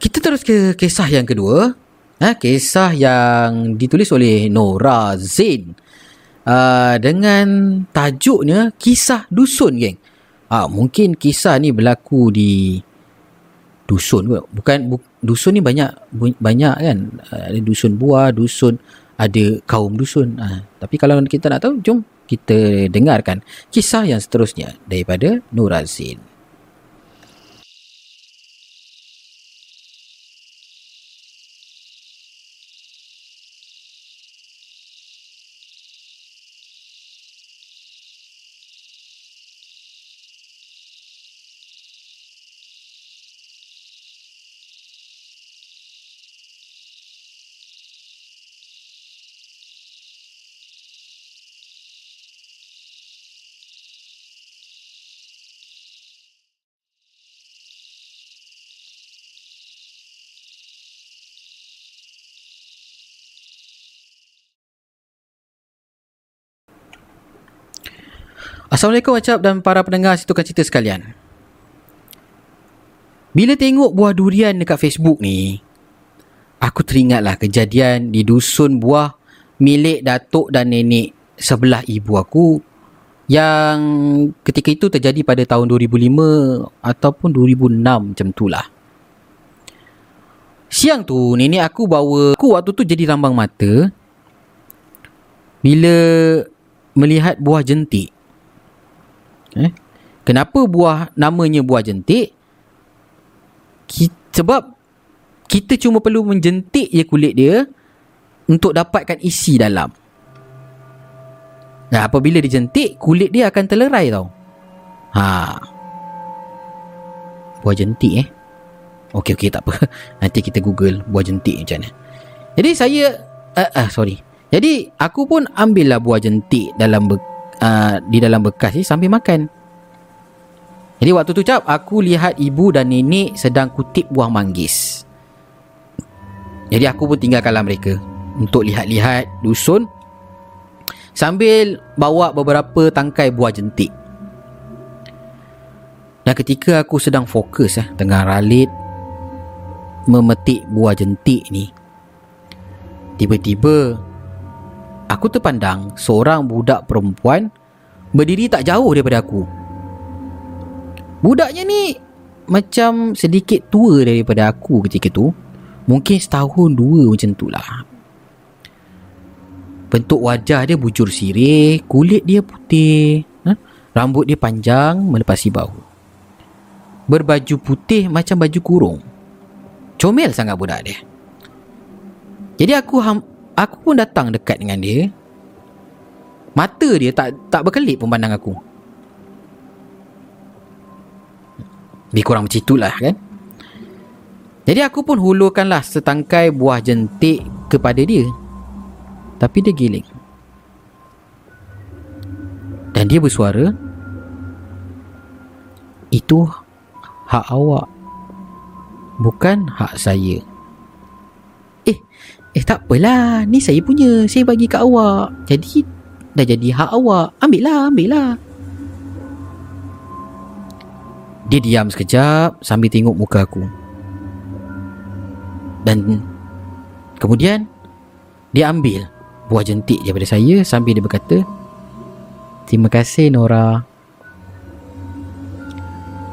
kita terus ke kisah yang kedua. Eh, kisah yang ditulis oleh Nora Zain. Uh, dengan tajuknya kisah dusun geng Ah mungkin kisah ni berlaku di dusun ke? Bukan bu, dusun ni banyak banyak kan. Ada dusun buah, dusun ada kaum dusun. Ah, tapi kalau kita nak tahu, jom kita dengarkan kisah yang seterusnya daripada Nurazin. Assalamualaikum Acap dan para pendengar Situkan Cerita sekalian. Bila tengok buah durian dekat Facebook ni, aku teringatlah kejadian di dusun buah milik datuk dan nenek sebelah ibu aku yang ketika itu terjadi pada tahun 2005 ataupun 2006 macam tu lah. Siang tu nenek aku bawa aku waktu tu jadi rambang mata bila melihat buah jentik. Eh? Kenapa buah namanya buah jentik? Ki- sebab kita cuma perlu menjentik je kulit dia untuk dapatkan isi dalam. Nah, apabila dijentik, kulit dia akan terlerai tau. Ha. Buah jentik eh. Okey okey tak apa. Nanti kita Google buah jentik macam mana. Jadi saya ah uh, uh, sorry. Jadi aku pun ambil lah buah jentik dalam be- uh, di dalam bekas ni sambil makan. Jadi waktu tu cap aku lihat ibu dan nenek sedang kutip buah manggis. Jadi aku pun tinggalkanlah mereka untuk lihat-lihat dusun sambil bawa beberapa tangkai buah jentik. Dan ketika aku sedang fokus eh, tengah ralit memetik buah jentik ni, tiba-tiba aku terpandang seorang budak perempuan berdiri tak jauh daripada aku. Budaknya ni macam sedikit tua daripada aku ketika tu. Mungkin setahun dua macam tu lah. Bentuk wajah dia bujur sirih, kulit dia putih, ha? rambut dia panjang melepasi bahu. Berbaju putih macam baju kurung. Comel sangat budak dia. Jadi aku aku pun datang dekat dengan dia. Mata dia tak tak berkelip pun pandang aku. Lebih kurang macam itulah kan. Jadi aku pun hulurkanlah setangkai buah jentik kepada dia. Tapi dia giling. Dan dia bersuara, itu hak awak. Bukan hak saya. Eh, tak apalah. Ni saya punya. Saya bagi kat awak. Jadi, dah jadi hak awak. Ambil lah, ambil lah. Dia diam sekejap sambil tengok muka aku. Dan kemudian dia ambil buah jentik daripada saya sambil dia berkata, "Terima kasih Nora."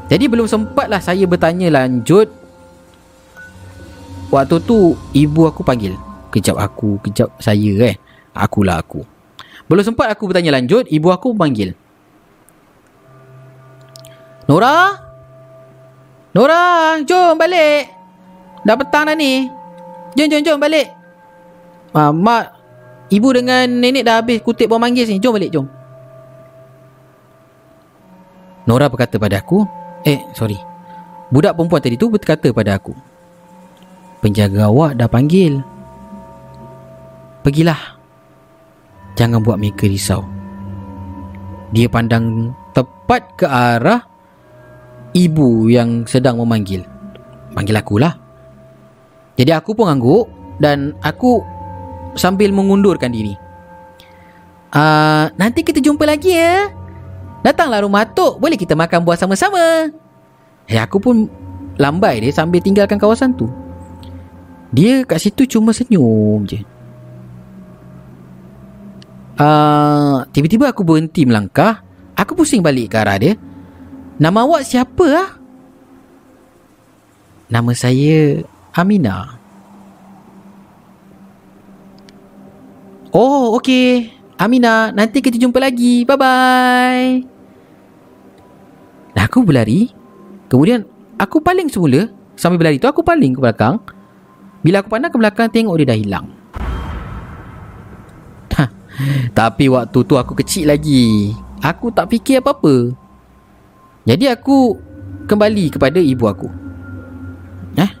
Jadi belum sempatlah saya bertanya lanjut. Waktu tu ibu aku panggil. Kejap aku, kejap saya eh. Akulah aku. Belum sempat aku bertanya lanjut, ibu aku panggil. Nora? Nora, jom balik. Dah petang dah ni. Jom, jom, jom balik. Ah, mak, ibu dengan nenek dah habis kutip buah manggis ni. Jom balik, jom. Nora berkata pada aku, eh, sorry. Budak perempuan tadi tu berkata pada aku, penjaga awak dah panggil. Pergilah. Jangan buat mereka risau. Dia pandang tepat ke arah ibu yang sedang memanggil. Panggil akulah. Jadi aku pun angguk dan aku sambil mengundurkan diri. Uh, nanti kita jumpa lagi ya. Datanglah rumah Tok, boleh kita makan buah sama-sama. Eh aku pun lambai dia sambil tinggalkan kawasan tu. Dia kat situ cuma senyum je. Uh, tiba-tiba aku berhenti melangkah. Aku pusing balik ke arah dia. Nama awak siapa ah? Nama saya Amina. Oh, okey. Amina, nanti kita jumpa lagi. Bye-bye. Dah aku berlari. Kemudian, aku paling semula. Sambil berlari tu, aku paling ke belakang. Bila aku pandang ke belakang, tengok dia dah hilang. Tapi waktu tu aku kecil lagi. Aku tak fikir apa-apa. Jadi aku kembali kepada ibu aku. Eh?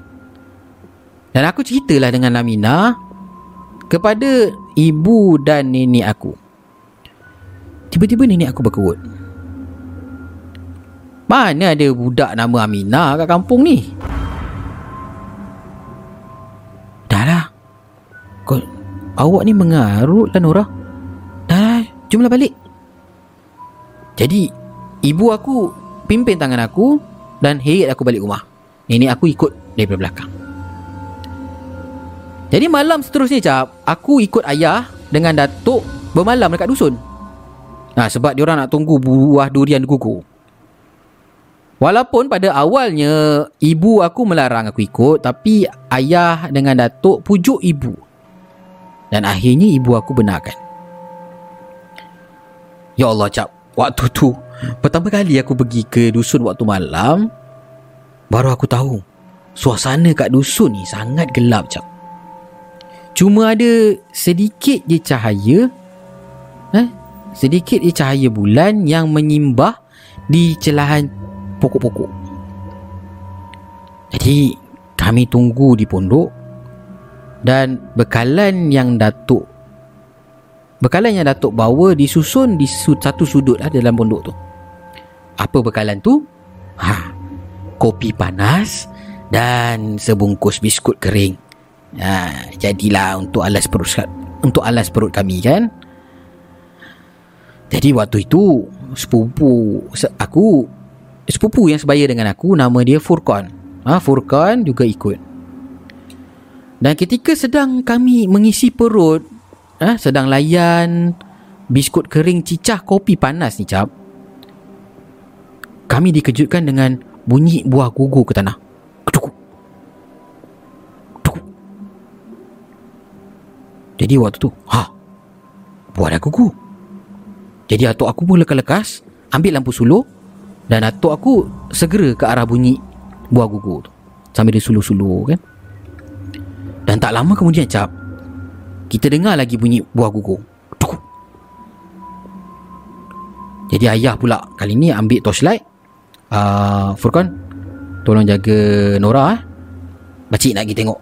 Dan aku ceritalah dengan Amina kepada ibu dan nenek aku. Tiba-tiba nenek aku berkerut. Mana ada budak nama Amina kat kampung ni? Dah lah. Kau, awak ni mengarut lah. Jomlah balik. Jadi ibu aku pimpin tangan aku dan heret aku balik rumah. Nenek aku ikut daripada belakang. Jadi malam seterusnya cap, aku ikut ayah dengan datuk bermalam dekat dusun. Nah, sebab dia orang nak tunggu buah durian gugur. Walaupun pada awalnya ibu aku melarang aku ikut tapi ayah dengan datuk pujuk ibu. Dan akhirnya ibu aku benarkan. Ya Allah cap, waktu tu pertama kali aku pergi ke dusun waktu malam baru aku tahu suasana kat dusun ni sangat gelap cap. Cuma ada sedikit je cahaya eh, sedikit je cahaya bulan yang menyimbah di celahan pokok-pokok. Jadi kami tunggu di pondok dan bekalan yang datuk bekalan yang datuk bawa disusun di satu sudut lah dalam pondok tu. Apa bekalan tu? Ha, kopi panas dan sebungkus biskut kering. Ha, jadilah untuk alas perut untuk alas perut kami kan. Jadi waktu itu sepupu aku sepupu yang sebaya dengan aku nama dia Furqan. Ha, Furqan juga ikut. Dan ketika sedang kami mengisi perut, ha, sedang layan biskut kering cicah kopi panas ni cap. Kami dikejutkan dengan bunyi buah gugur ke tanah. Keduk. Keduk. Jadi waktu tu, ha. Buah dah gugur. Jadi atuk aku pun lekas-lekas ambil lampu suluh dan atuk aku segera ke arah bunyi buah gugur tu. Sambil dia suluh-suluh kan. Dan tak lama kemudian cap. Kita dengar lagi bunyi buah gugur. Tuk. Jadi ayah pula kali ni ambil torchlight. Uh, Furqan, tolong jaga Nora eh. Bacik nak pergi tengok.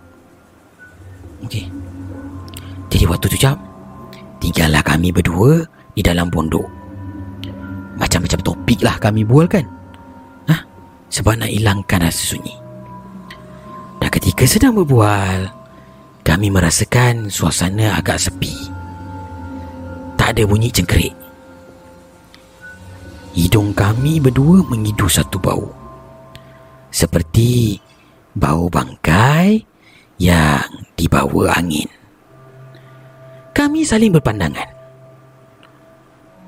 Okey. Jadi waktu tu cap, tinggallah kami berdua di dalam pondok. Macam-macam topik lah kami bual kan Hah? Sebab nak hilangkan rasa sunyi Dan ketika sedang berbual Kami merasakan suasana agak sepi. Tak ada bunyi cengkerik. Hidung kami berdua mengidu satu bau. Seperti bau bangkai yang dibawa angin. Kami saling berpandangan.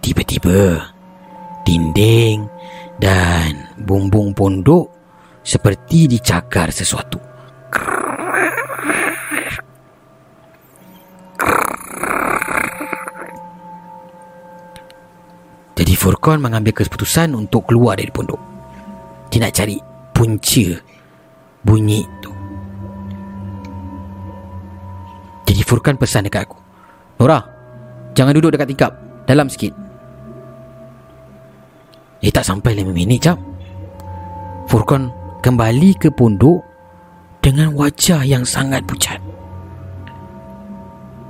Tiba-tiba dinding dan bumbung pondok seperti dicakar sesuatu. Furqan mengambil keputusan untuk keluar dari pondok. Dia nak cari punca bunyi tu. Jadi Furqan pesan dekat aku. Nora, jangan duduk dekat tingkap. Dalam sikit. Eh tak sampai 5 minit jap Furqan kembali ke pondok Dengan wajah yang sangat pucat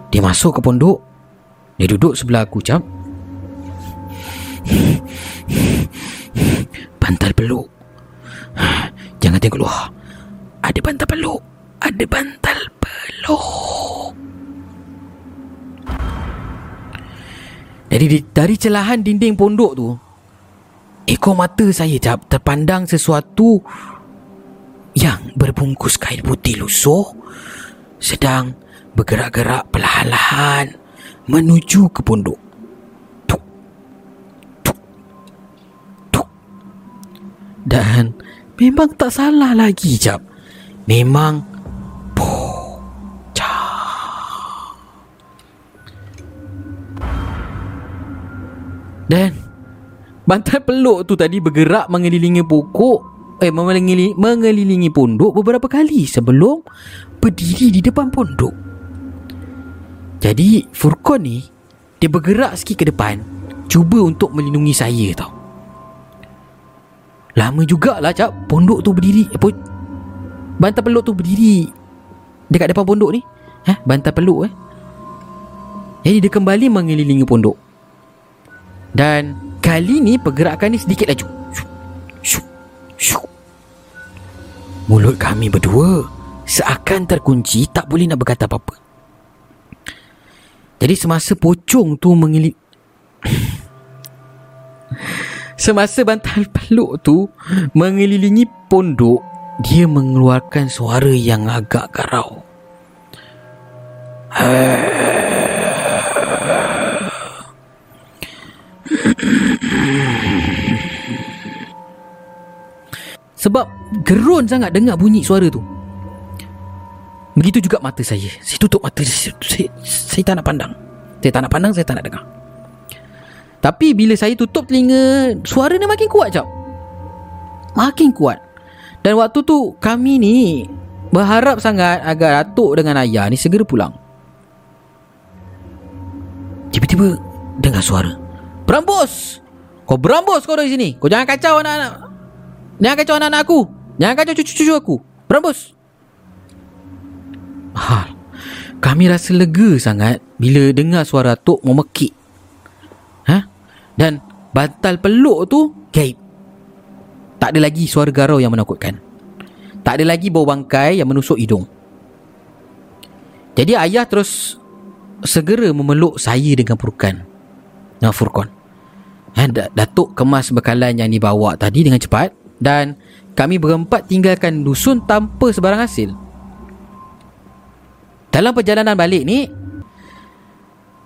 Dia masuk ke pondok Dia duduk sebelah aku jap Bantal peluk. Jangan tengok luar. Ada bantal peluk. Ada bantal peluk. Jadi dari celahan dinding pondok tu Ekor mata saya terpandang sesuatu yang berbungkus kain putih lusuh sedang bergerak-gerak perlahan-lahan menuju ke pondok. Dan memang tak salah lagi jap. Memang po Dan Bantal peluk tu tadi bergerak mengelilingi pokok Eh mengelilingi, mengelilingi pondok beberapa kali sebelum berdiri di depan pondok. Jadi Furqan ni Dia bergerak sikit ke depan Cuba untuk melindungi saya tau Lama jugalah cap. Pondok tu berdiri. Apa, Bantal peluk tu berdiri Dekat depan pondok ni. Eh, Bantal peluk eh. Jadi dia kembali mengelilingi pondok. Dan Kali ni pergerakan ni sedikit laju. Mulut kami berdua seakan terkunci tak boleh nak berkata apa-apa. Jadi semasa pocong tu mengilik Semasa bantal peluk tu mengelilingi pondok, dia mengeluarkan suara yang agak garau. Sebab gerun sangat dengar bunyi suara tu. Begitu juga mata saya. Saya tutup mata. Saya, saya, saya tak nak pandang. Saya tak nak pandang, saya tak nak dengar. Tapi bila saya tutup telinga, suara ni makin kuat jap. Makin kuat. Dan waktu tu kami ni berharap sangat agar Datuk dengan ayah ni segera pulang. Tiba-tiba dengar suara. Berambus! Kau berambus kau dari sini. Kau jangan kacau anak-anak. Jangan kacau anak-anak aku. Jangan kacau cucu-cucu aku. Berambus! Hal. Kami rasa lega sangat bila dengar suara Tok memekik. Dan bantal peluk tu gaib. Tak ada lagi suara garau yang menakutkan. Tak ada lagi bau bangkai yang menusuk hidung. Jadi ayah terus segera memeluk saya dengan Furkan. Dengan Furkon. Ha, Datuk kemas bekalan yang dibawa tadi dengan cepat dan kami berempat tinggalkan dusun tanpa sebarang hasil. Dalam perjalanan balik ni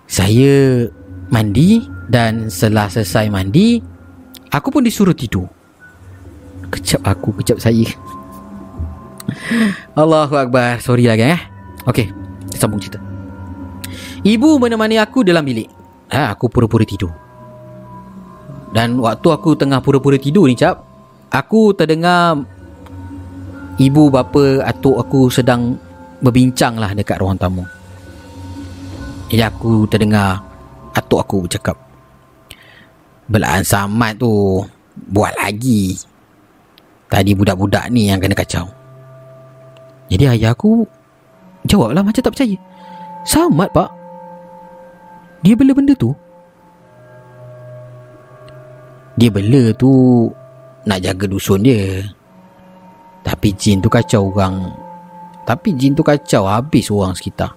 Saya mandi Dan setelah selesai mandi Aku pun disuruh tidur. Kecap aku, kecap saya. Allahu Akbar. Sorry lagi eh. Okey, sambung cerita. Ibu menemani aku dalam bilik. Ha, Aku pura-pura tidur. Dan waktu aku tengah pura-pura tidur ni cap Aku terdengar Ibu bapa atuk aku sedang berbincang lah dekat ruang tamu. Jadi aku terdengar atuk aku bercakap. Belaan Samad tu buat lagi. Tadi budak-budak ni yang kena kacau. Jadi ayah aku jawablah macam tak percaya. Samad pak. Dia bela benda tu. Dia bela tu nak jaga dusun dia. Tapi jin tu kacau orang tapi jin tu kacau habis orang sekitar.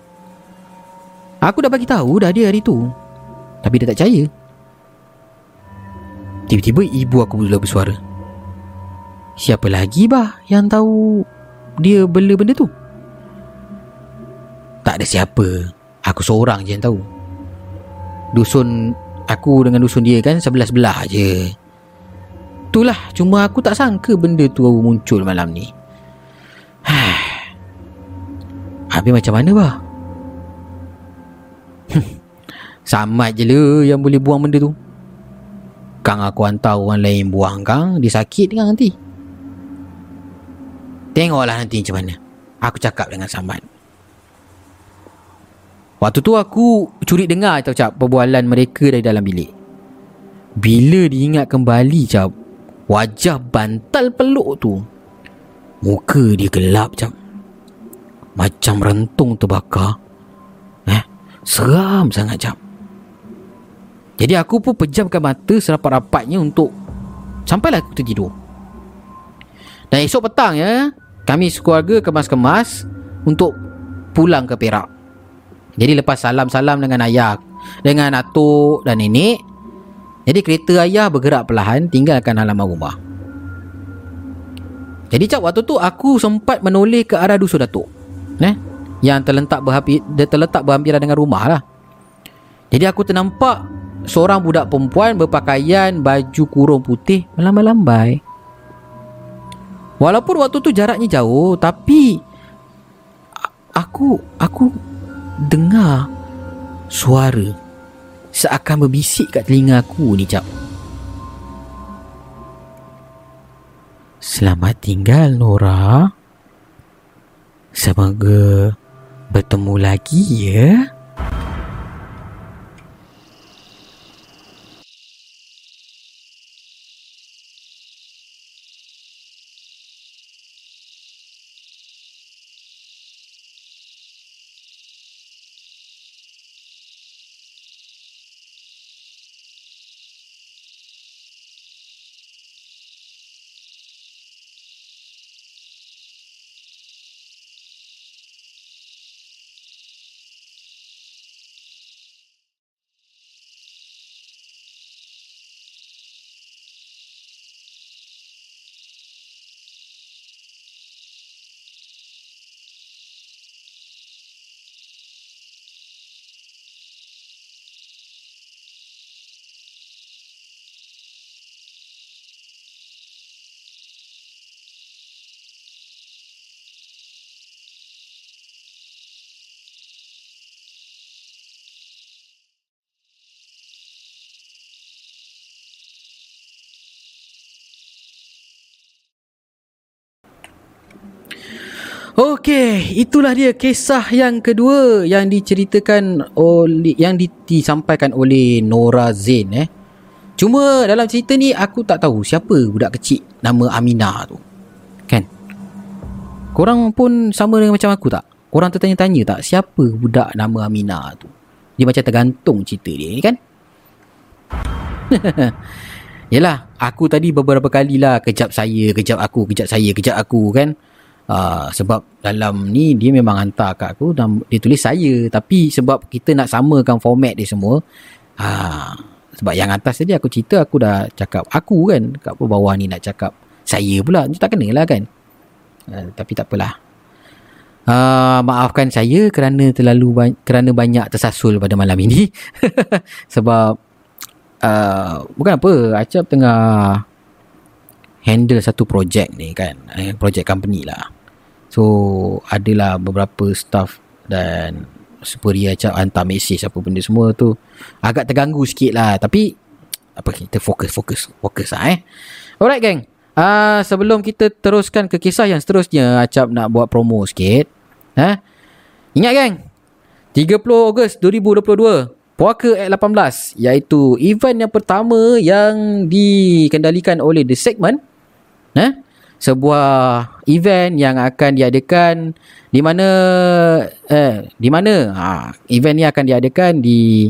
Aku dah bagi tahu dah dia hari tu. Tapi dia tak percaya. Tiba-tiba ibu aku mula bersuara. Siapa lagi bah yang tahu dia bela benda tu? Tak ada siapa. Aku seorang je yang tahu. Dusun aku dengan dusun dia kan sebelah-sebelah je. Itulah cuma aku tak sangka benda tu muncul malam ni. Habis macam mana bah? Samad je lah yang boleh buang benda tu. Kang aku hantar orang lain buang kang, dia sakit kan nanti. Tengoklah nanti macam mana. Aku cakap dengan Samad. Waktu tu aku curi dengar tau cap perbualan mereka dari dalam bilik. Bila diingat kembali cap, wajah bantal peluk tu. Muka dia gelap cap. Macam rentung terbakar Eh Seram sangat jap Jadi aku pun pejamkan mata Serapat-rapatnya untuk Sampailah aku tertidur. Dan esok petang ya Kami sekeluarga kemas-kemas Untuk Pulang ke Perak. Jadi lepas salam-salam dengan ayah Dengan atuk dan nenek Jadi kereta ayah bergerak perlahan Tinggalkan halaman rumah. Jadi cap waktu tu aku sempat menoleh ke arah dusun Datuk eh yang terletak berhampir terletak berhampiran dengan rumah lah. Jadi aku ternampak seorang budak perempuan berpakaian baju kurung putih melambai-lambai walaupun waktu tu jaraknya jauh tapi aku aku dengar suara seakan berbisik kat telinga aku ni cap Selamat tinggal Nora. Semoga bertemu lagi ya. Okey, itulah dia kisah yang kedua yang diceritakan oleh yang di, disampaikan oleh Nora Zain eh. Cuma dalam cerita ni aku tak tahu siapa budak kecil nama Amina tu. Kan? Korang pun sama dengan macam aku tak? Korang tertanya-tanya tak siapa budak nama Amina tu? Dia macam tergantung cerita dia ni kan? Yelah, aku tadi beberapa kali lah kejap saya, kejap aku, kejap saya, kejap aku kan? Uh, sebab dalam ni dia memang hantar kat aku dan dia tulis saya. Tapi sebab kita nak samakan format dia semua uh, sebab yang atas tadi aku cerita aku dah cakap aku kan kat bawah ni nak cakap saya pula. Macam tak kena lah kan. Uh, tapi tak apalah. Uh, maafkan saya kerana terlalu ba- kerana banyak tersasul pada malam ini. Sebab uh, bukan apa Acap tengah handle satu projek ni kan. Projek company lah So adalah beberapa staff dan superior Acap hantar mesej apa benda semua tu agak terganggu sikit lah tapi apa kita fokus fokus fokus lah eh alright gang uh, sebelum kita teruskan ke kisah yang seterusnya Acap nak buat promo sikit ha? ingat gang 30 Ogos 2022 Puaka at 18 iaitu event yang pertama yang dikendalikan oleh The Segment eh? Sebuah event yang akan diadakan di mana eh di mana? Ha, event ni akan diadakan di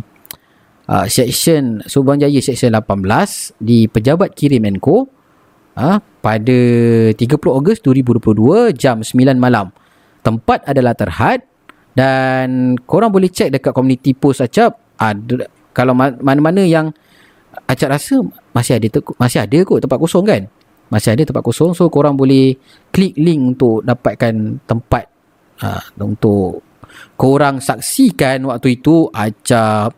uh, section Subang Jaya section 18 di Pejabat Kirim Co ha, pada 30 Ogos 2022 jam 9 malam. Tempat adalah terhad dan korang boleh cek dekat community post Acap. Ada kalau mana-mana yang Acap rasa masih ada masih ada kot tempat kosong kan masih ada tempat kosong so korang boleh klik link untuk dapatkan tempat uh, untuk korang saksikan waktu itu acap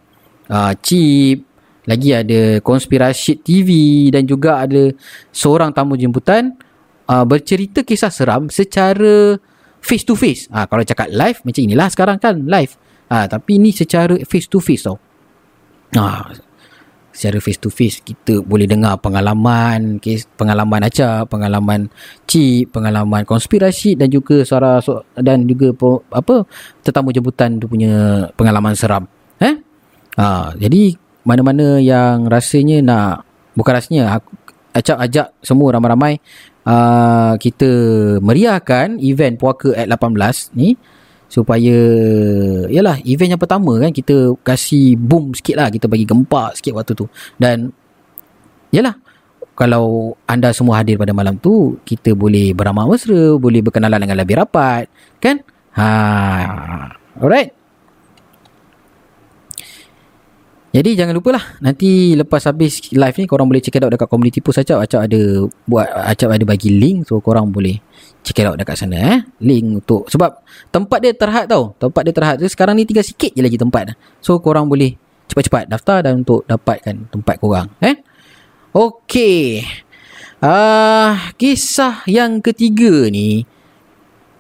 uh, chip lagi ada konspirasi TV dan juga ada seorang tamu jemputan uh, bercerita kisah seram secara face to face uh, kalau cakap live macam inilah sekarang kan live. Uh, tapi ini secara face to face tau. Uh, secara face to face kita boleh dengar pengalaman kes, pengalaman aca pengalaman cip pengalaman konspirasi dan juga suara dan juga apa tetamu jemputan tu punya pengalaman seram. Eh? Ha, jadi mana-mana yang rasanya nak bukan rasanya aku acak ajak semua ramai-ramai uh, kita meriahkan event puaka at 18 ni supaya yalah event yang pertama kan kita kasih boom sikit lah. Kita bagi gempak sikit waktu tu. Dan yalah kalau anda semua hadir pada malam tu kita boleh beramah mesra boleh berkenalan dengan lebih rapat. Kan? Ha alright Jadi jangan lupalah nanti lepas habis live ni korang boleh check it out dekat community post Acap. Acap ada buat Acap ada bagi link so korang boleh check it out dekat sana eh. Link untuk sebab tempat dia terhad tau. Tempat dia terhad. So, sekarang ni tinggal sikit je lagi tempat. So korang boleh cepat-cepat daftar dan untuk dapatkan tempat korang eh. Okey. Ah uh, kisah yang ketiga ni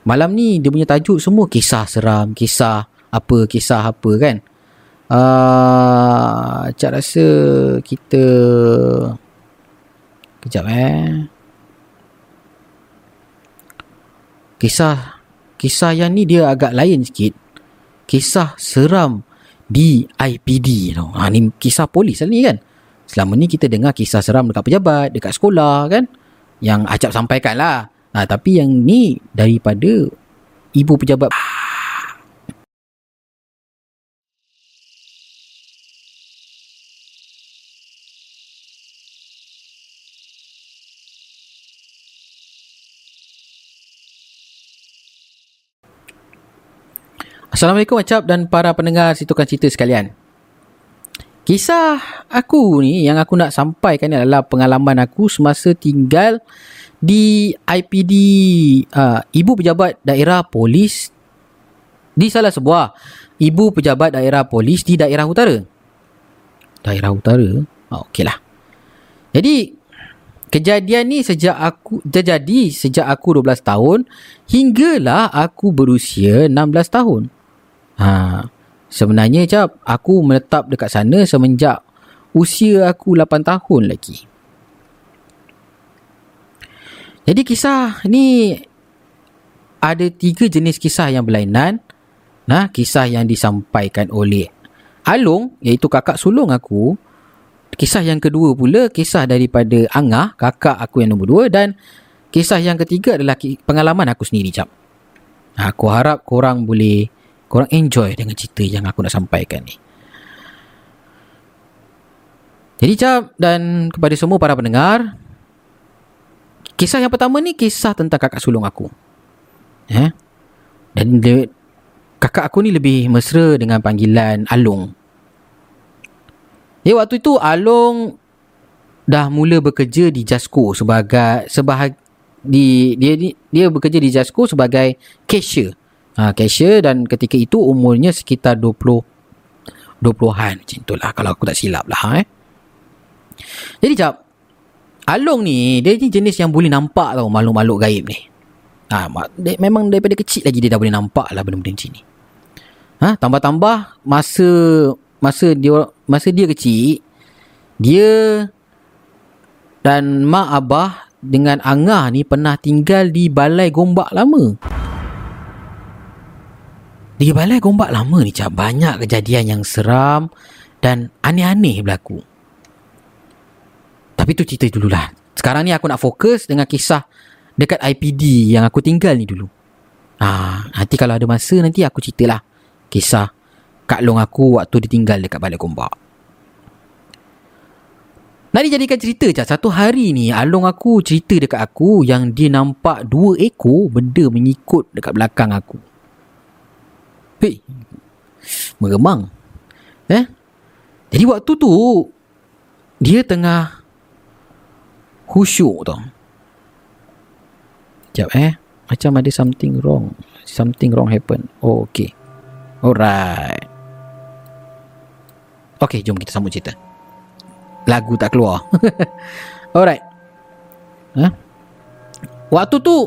malam ni dia punya tajuk semua kisah seram, kisah apa, kisah apa kan. Uh, Cak rasa kita Kejap eh. Kisah Kisah yang ni dia agak lain sikit. Kisah seram Di IPD tu. Ha, ni kisah polis lah ni kan. Selama ni kita dengar kisah seram dekat pejabat Dekat sekolah kan. Yang Acap sampaikan lah. Ha, Tapi yang ni daripada Ibu pejabat Assalamualaikum Acap dan para pendengar Situkan Cerita sekalian. Kisah aku ni yang aku nak sampaikan adalah pengalaman aku semasa tinggal di IPD uh, Ibu Pejabat Daerah Polis di salah sebuah Ibu Pejabat Daerah Polis di daerah utara. Daerah utara? Oh, Okey lah. Jadi kejadian ni sejak aku terjadi sejak aku 12 tahun hinggalah aku berusia 16 tahun. Ha, sebenarnya cap aku menetap dekat sana semenjak usia aku 8 tahun lagi. Jadi kisah ni ada tiga jenis kisah yang berlainan. Nah, kisah yang disampaikan oleh Along, iaitu kakak sulung aku. Kisah yang kedua pula, kisah daripada Angah, kakak aku yang nombor dua. Dan kisah yang ketiga adalah pengalaman aku sendiri, Cap. Aku harap korang boleh, korang enjoy dengan cerita yang aku nak sampaikan ni. Jadi Cap dan kepada semua para pendengar, kisah yang pertama ni kisah tentang kakak sulung aku. Eh? Dan dia, kakak aku ni lebih mesra dengan panggilan Along. Ya waktu itu Along dah mula bekerja di Jasco sebagai sebahag di dia dia bekerja di Jasco sebagai cashier. Ha, cashier dan ketika itu umurnya sekitar 20 20-an macam tu lah kalau aku tak silap lah eh. Jadi jap Along ni Dia ni jenis yang boleh nampak tau Makhluk-makhluk gaib ni. Ha, mak- dia, Memang daripada kecil lagi Dia dah boleh nampak lah Benda-benda macam ni. Ha, Tambah-tambah Masa Masa dia Masa dia kecil Dia Dan mak abah Dengan Angah ni Pernah tinggal di Balai Gombak lama Di Balai Gombak lama ni Cap Banyak kejadian yang seram Dan aneh-aneh berlaku tapi tu cerita dululah. Sekarang ni aku nak fokus dengan kisah dekat IPD yang aku tinggal ni dulu. Ha, nanti kalau ada masa nanti aku ceritalah kisah Kak Long aku waktu dia tinggal dekat Balai Gombak. Nak dijadikan cerita je. Satu hari ni Along aku cerita dekat aku yang dia nampak dua ekor benda mengikut dekat belakang aku. Hei, meremang. Eh? Jadi waktu tu dia tengah khusyuk tau. Sekejap eh. Macam ada something wrong. Something wrong happen. Oh, okay. Alright. Okay, jom kita sambung cerita. Lagu tak keluar. Alright. Huh? Waktu tu,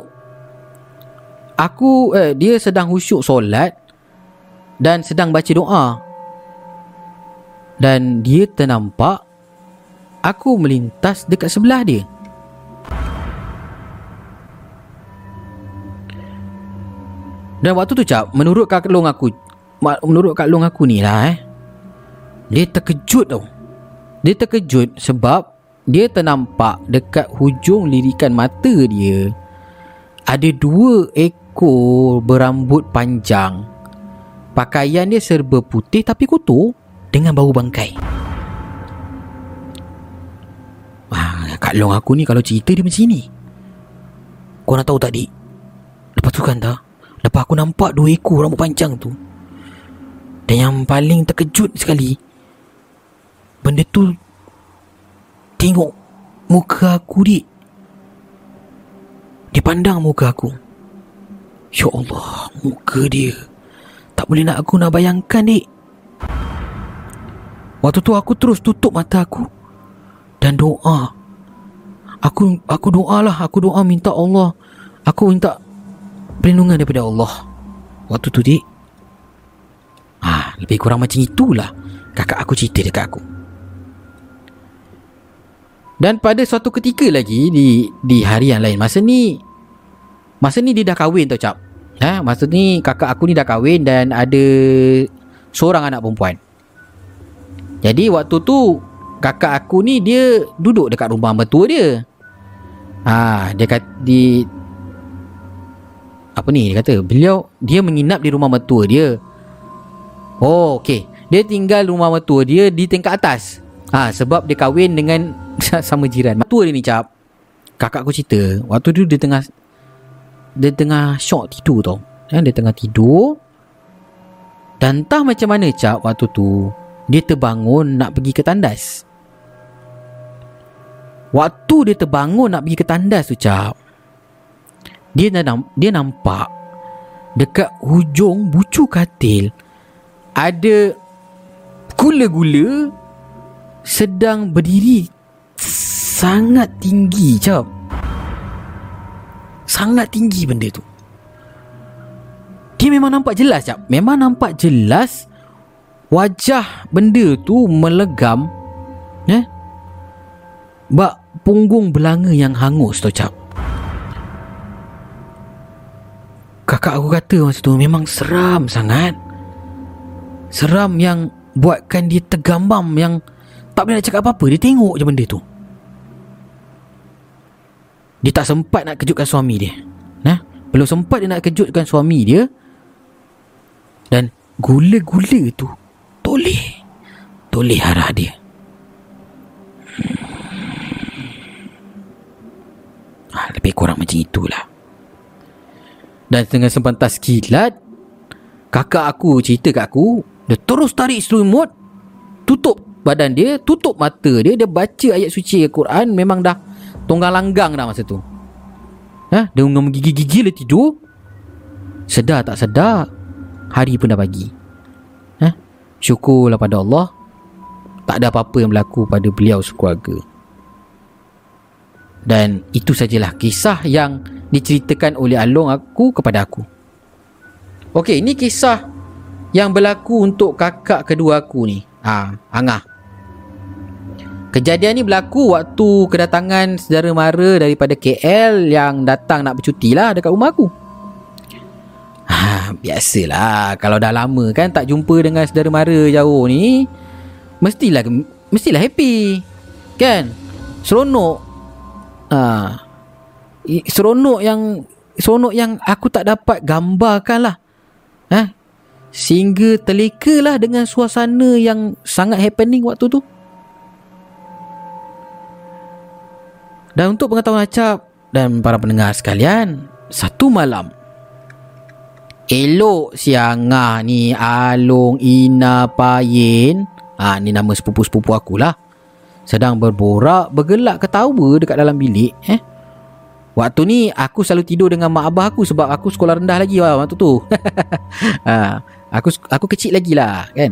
aku, eh, dia sedang khusyuk solat dan sedang baca doa. Dan dia ternampak aku melintas dekat sebelah dia. Dan waktu tu cap, menurut kak long aku, menurut kak long aku ni lah eh. Dia terkejut tau. Dia terkejut sebab dia ternampak dekat hujung lirikan mata dia ada dua ekor berambut panjang. Pakaian dia serba putih tapi kotor dengan bau bangkai. Ah, Kak Long aku ni kalau cerita dia macam ni. Kau nak tahu tak dik? Lepas tu kan tak? Lepas aku nampak dua ekor rambut panjang tu. Dan yang paling terkejut sekali. Benda tu. Tengok muka aku dik. Dia pandang muka aku. Ya Allah, muka dia. Tak boleh nak aku nak bayangkan dik. Waktu tu aku terus tutup mata aku dan doa. Aku aku doalah, aku doa minta Allah. Aku minta perlindungan daripada Allah. Waktu tu dik. Ah, lebih kurang macam itulah kakak aku cerita dekat aku. Dan pada suatu ketika lagi di di hari yang lain masa ni masa ni dia dah kahwin tau cap. Ha, masa ni kakak aku ni dah kahwin dan ada seorang anak perempuan. Jadi waktu tu kakak aku ni dia duduk dekat rumah mertua dia. Ha, dia kata di apa ni dia kata beliau dia menginap di rumah mertua dia. Oh, okey. Dia tinggal rumah mertua dia di tingkat atas. Ha, sebab dia kahwin dengan sama jiran. Mertua dia ni cap. Kakak aku cerita, waktu tu dia tengah dia tengah syok tidur tau. Eh, dia tengah tidur. Dan entah macam mana cap waktu tu dia terbangun nak pergi ke tandas. Waktu dia terbangun nak pergi ke tandas tu cap. Dia dia nampak dekat hujung bucu katil ada gula-gula sedang berdiri sangat tinggi cap. Sangat tinggi benda tu. Dia memang nampak jelas cap. Memang nampak jelas wajah benda tu melegam eh bak punggung belanga yang hangus tu cap Kakak aku kata masa tu memang seram sangat. Seram yang buatkan dia tergambam yang tak boleh nak cakap apa-apa. Dia tengok je benda tu. Dia tak sempat nak kejutkan suami dia. Nah, belum sempat dia nak kejutkan suami dia. Dan gula-gula tu toleh. Toleh arah dia. Ah, lebih kurang macam itulah. Dan dengan sebentar kilat, kakak aku cerita kat aku, dia terus tarik selimut, tutup badan dia, tutup mata dia, dia baca ayat suci Al-Quran, memang dah tonggang langgang dah masa tu. Ha? Dia dengan gigi-gigi dia tidur, sedar tak sedar, hari pun dah pagi. Ha? Syukurlah pada Allah, tak ada apa-apa yang berlaku pada beliau sekeluarga. Dan itu sajalah kisah yang diceritakan oleh Along aku kepada aku. Okey, ini kisah yang berlaku untuk kakak kedua aku ni. Ha, Angah. Kejadian ni berlaku waktu kedatangan saudara mara daripada KL yang datang nak bercuti lah dekat rumah aku. Ha, biasalah kalau dah lama kan tak jumpa dengan saudara mara jauh ni mestilah mestilah happy. Kan? Seronok. Ha, seronok yang seronok yang aku tak dapat gambarkan lah. Ha? Sehingga terleka lah dengan suasana yang sangat happening waktu tu. Dan untuk pengetahuan acap dan para pendengar sekalian, satu malam Elok siangah ni Along Ina Payin ha, Ni nama sepupu-sepupu akulah Sedang berborak Bergelak ketawa dekat dalam bilik eh? Waktu ni aku selalu tidur dengan mak abah aku sebab aku sekolah rendah lagi lah waktu tu. ha, aku aku kecil lagi lah kan.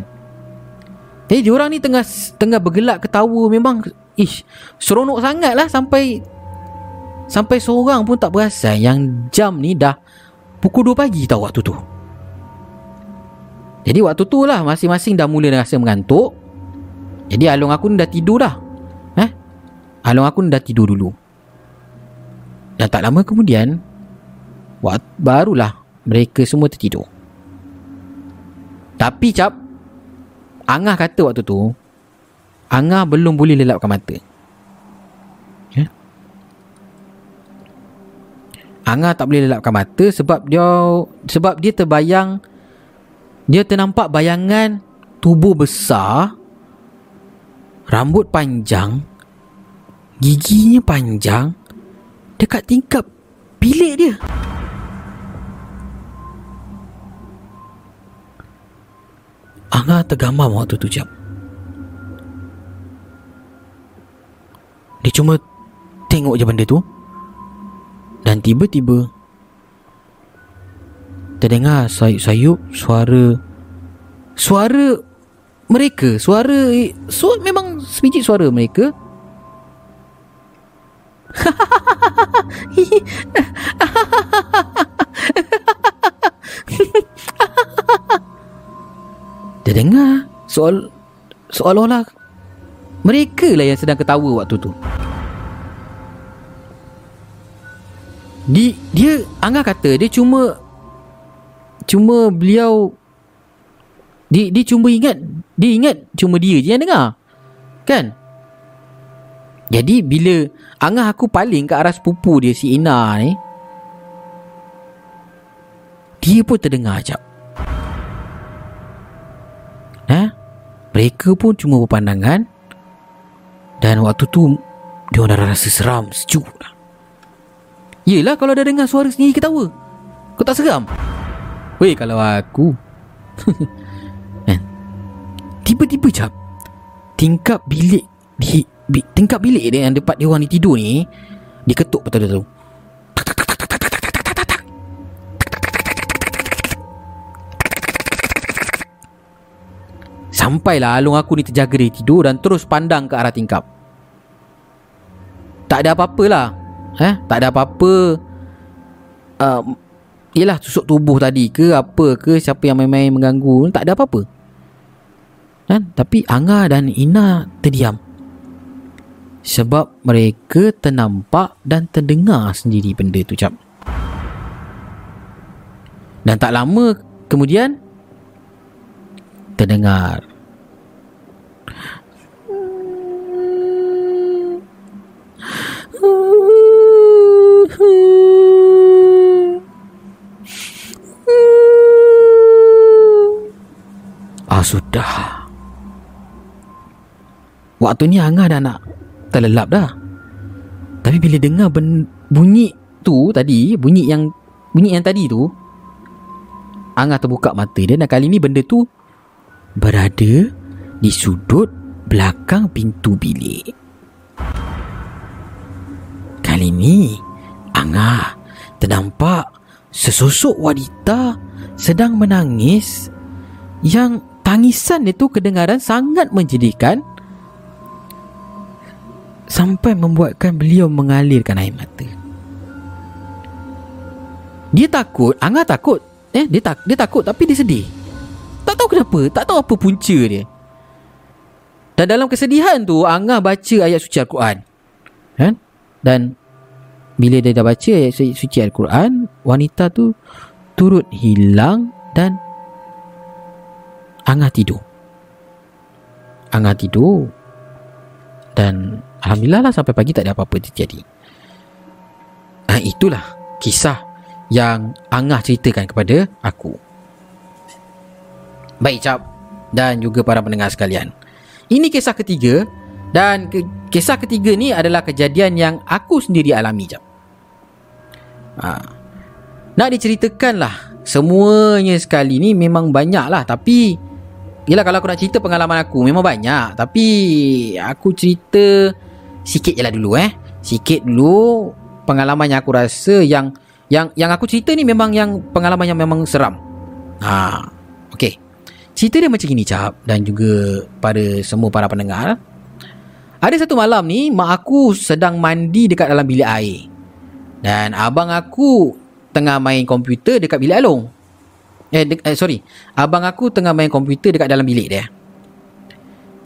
Jadi diorang ni tengah tengah bergelak ketawa memang ish seronok sangat lah sampai sampai seorang pun tak perasan yang jam ni dah pukul 2 pagi tau waktu tu. Jadi waktu tu lah masing-masing dah mula rasa mengantuk. Jadi alung aku ni dah tidur dah. Eh? Alung aku ni dah tidur dulu. Dan tak lama kemudian Barulah Mereka semua tertidur Tapi cap Angah kata waktu tu Angah belum boleh lelapkan mata ya? Angah tak boleh lelapkan mata Sebab dia Sebab dia terbayang Dia ternampak bayangan Tubuh besar Rambut panjang Giginya panjang dekat tingkap bilik dia. Anga tergamam waktu tu jam. Dia cuma tengok je benda tu. Dan tiba-tiba terdengar sayup-sayup suara suara mereka, suara suara memang sebiji suara mereka Dia dengar soal seolah-olah mereka lah yang sedang ketawa waktu tu. Di, dia Angah kata dia cuma cuma beliau dia, dia cuma ingat dia ingat cuma dia je yang dengar. Kan? Jadi bila Angah aku paling ke arah sepupu dia si Ina ni Dia pun terdengar jap Ha? Mereka pun cuma berpandangan Dan waktu tu Dia dah rasa seram Sejuk lah Yelah kalau dah dengar suara sendiri ketawa Kau tak seram? Weh kalau aku kan? Tiba-tiba jap Tingkap bilik di tingkap bilik dia yang tempat dia orang ni tidur ni diketuk betul-betul. Sampailah alung aku ni terjaga dia tidur dan terus pandang ke arah tingkap. Tak ada apa-apa lah. Eh? Tak ada apa-apa. Uh, yelah tusuk tubuh tadi ke apa ke siapa yang main-main mengganggu. Tak ada apa-apa. Kan? Tapi Anga dan Ina terdiam sebab mereka ternampak dan terdengar sendiri benda tu cap. Dan tak lama kemudian terdengar Ah sudah. Waktu ni Angah dah nak terlelap dah. Tapi bila dengar ben, bunyi tu tadi, bunyi yang bunyi yang tadi tu, Angah terbuka mata dia dan kali ni benda tu berada di sudut belakang pintu bilik. Kali ni Angah ternampak sesosok wanita sedang menangis yang tangisan itu kedengaran sangat menjadikan sampai membuatkan beliau mengalirkan air mata. Dia takut, Angah takut. Eh, dia tak dia takut tapi dia sedih. Tak tahu kenapa, tak tahu apa punca dia. Dan dalam kesedihan tu Angah baca ayat suci Al-Quran. Kan? Dan bila dia dah baca ayat suci Al-Quran, wanita tu turut hilang dan Angah tidur. Angah tidur dan Alhamdulillah lah sampai pagi tak ada apa-apa terjadi. Ah itulah kisah yang Angah ceritakan kepada aku. Baik Cap dan juga para pendengar sekalian. Ini kisah ketiga dan ke- kisah ketiga ni adalah kejadian yang aku sendiri alami Cap. Ha. Nak diceritakan lah semuanya sekali ni memang banyak lah tapi Yelah kalau aku nak cerita pengalaman aku Memang banyak. Tapi Aku cerita Sikit je lah dulu eh. Sikit dulu Pengalaman yang aku rasa Yang Yang yang aku cerita ni memang yang Pengalaman yang memang seram. Ha. Okay Cerita dia macam ni cap Dan juga Pada semua para pendengar. Ada satu malam ni Mak aku sedang mandi Dekat dalam bilik air Dan abang aku Tengah main komputer Dekat bilik alung Eh, de- eh sorry. Abang aku tengah main komputer Dekat dalam bilik dia.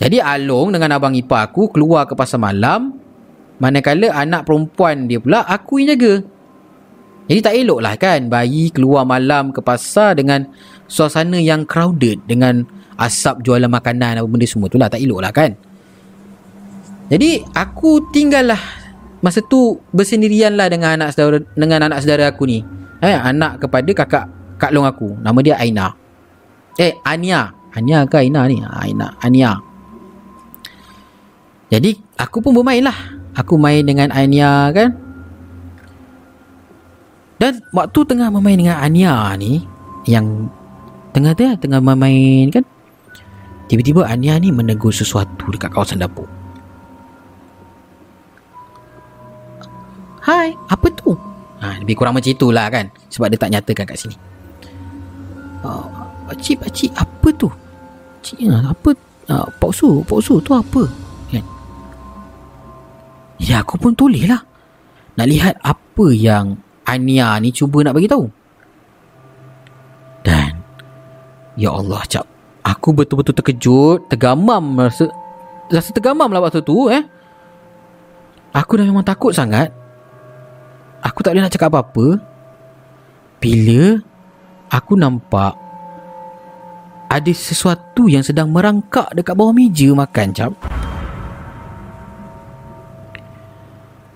Jadi Along dengan abang ipar aku Keluar ke pasar malam. Manakala anak perempuan dia pula Aku yang jaga. Jadi tak elok lah kan Bayi keluar malam ke pasar Dengan suasana yang crowded Dengan asap jualan makanan Apa benda semua tu lah. Tak elok lah kan. Jadi aku tinggal lah Masa tu bersendirian lah dengan anak saudara dengan anak saudara aku ni. Eh, anak kepada kakak kak long aku. Nama dia Aina. Eh, Ania. Ania ke Aina ni? Ha, Aina. Ania. Jadi, aku pun bermain lah. Aku main dengan Ania kan. Dan waktu tengah bermain dengan Ania ni, yang tengah tu tengah bermain kan. Tiba-tiba Ania ni menegur sesuatu dekat kawasan dapur. Hai, apa tu? Ha, lebih kurang macam itulah kan. Sebab dia tak nyatakan kat sini. Uh, pakcik, pakcik, apa tu? Pakcik, uh, apa? Uh, Pak Su, Pak Su tu apa? Kan? Ya, aku pun tulis lah. Nak lihat apa yang Ania ni cuba nak bagi tahu. Dan, Ya Allah, Cap. Aku betul-betul terkejut, tergamam rasa rasa tergamam lah waktu tu eh. Aku dah memang takut sangat Aku tak boleh nak cakap apa-apa. Bila Aku nampak Ada sesuatu yang sedang merangkak Dekat bawah meja makan cap.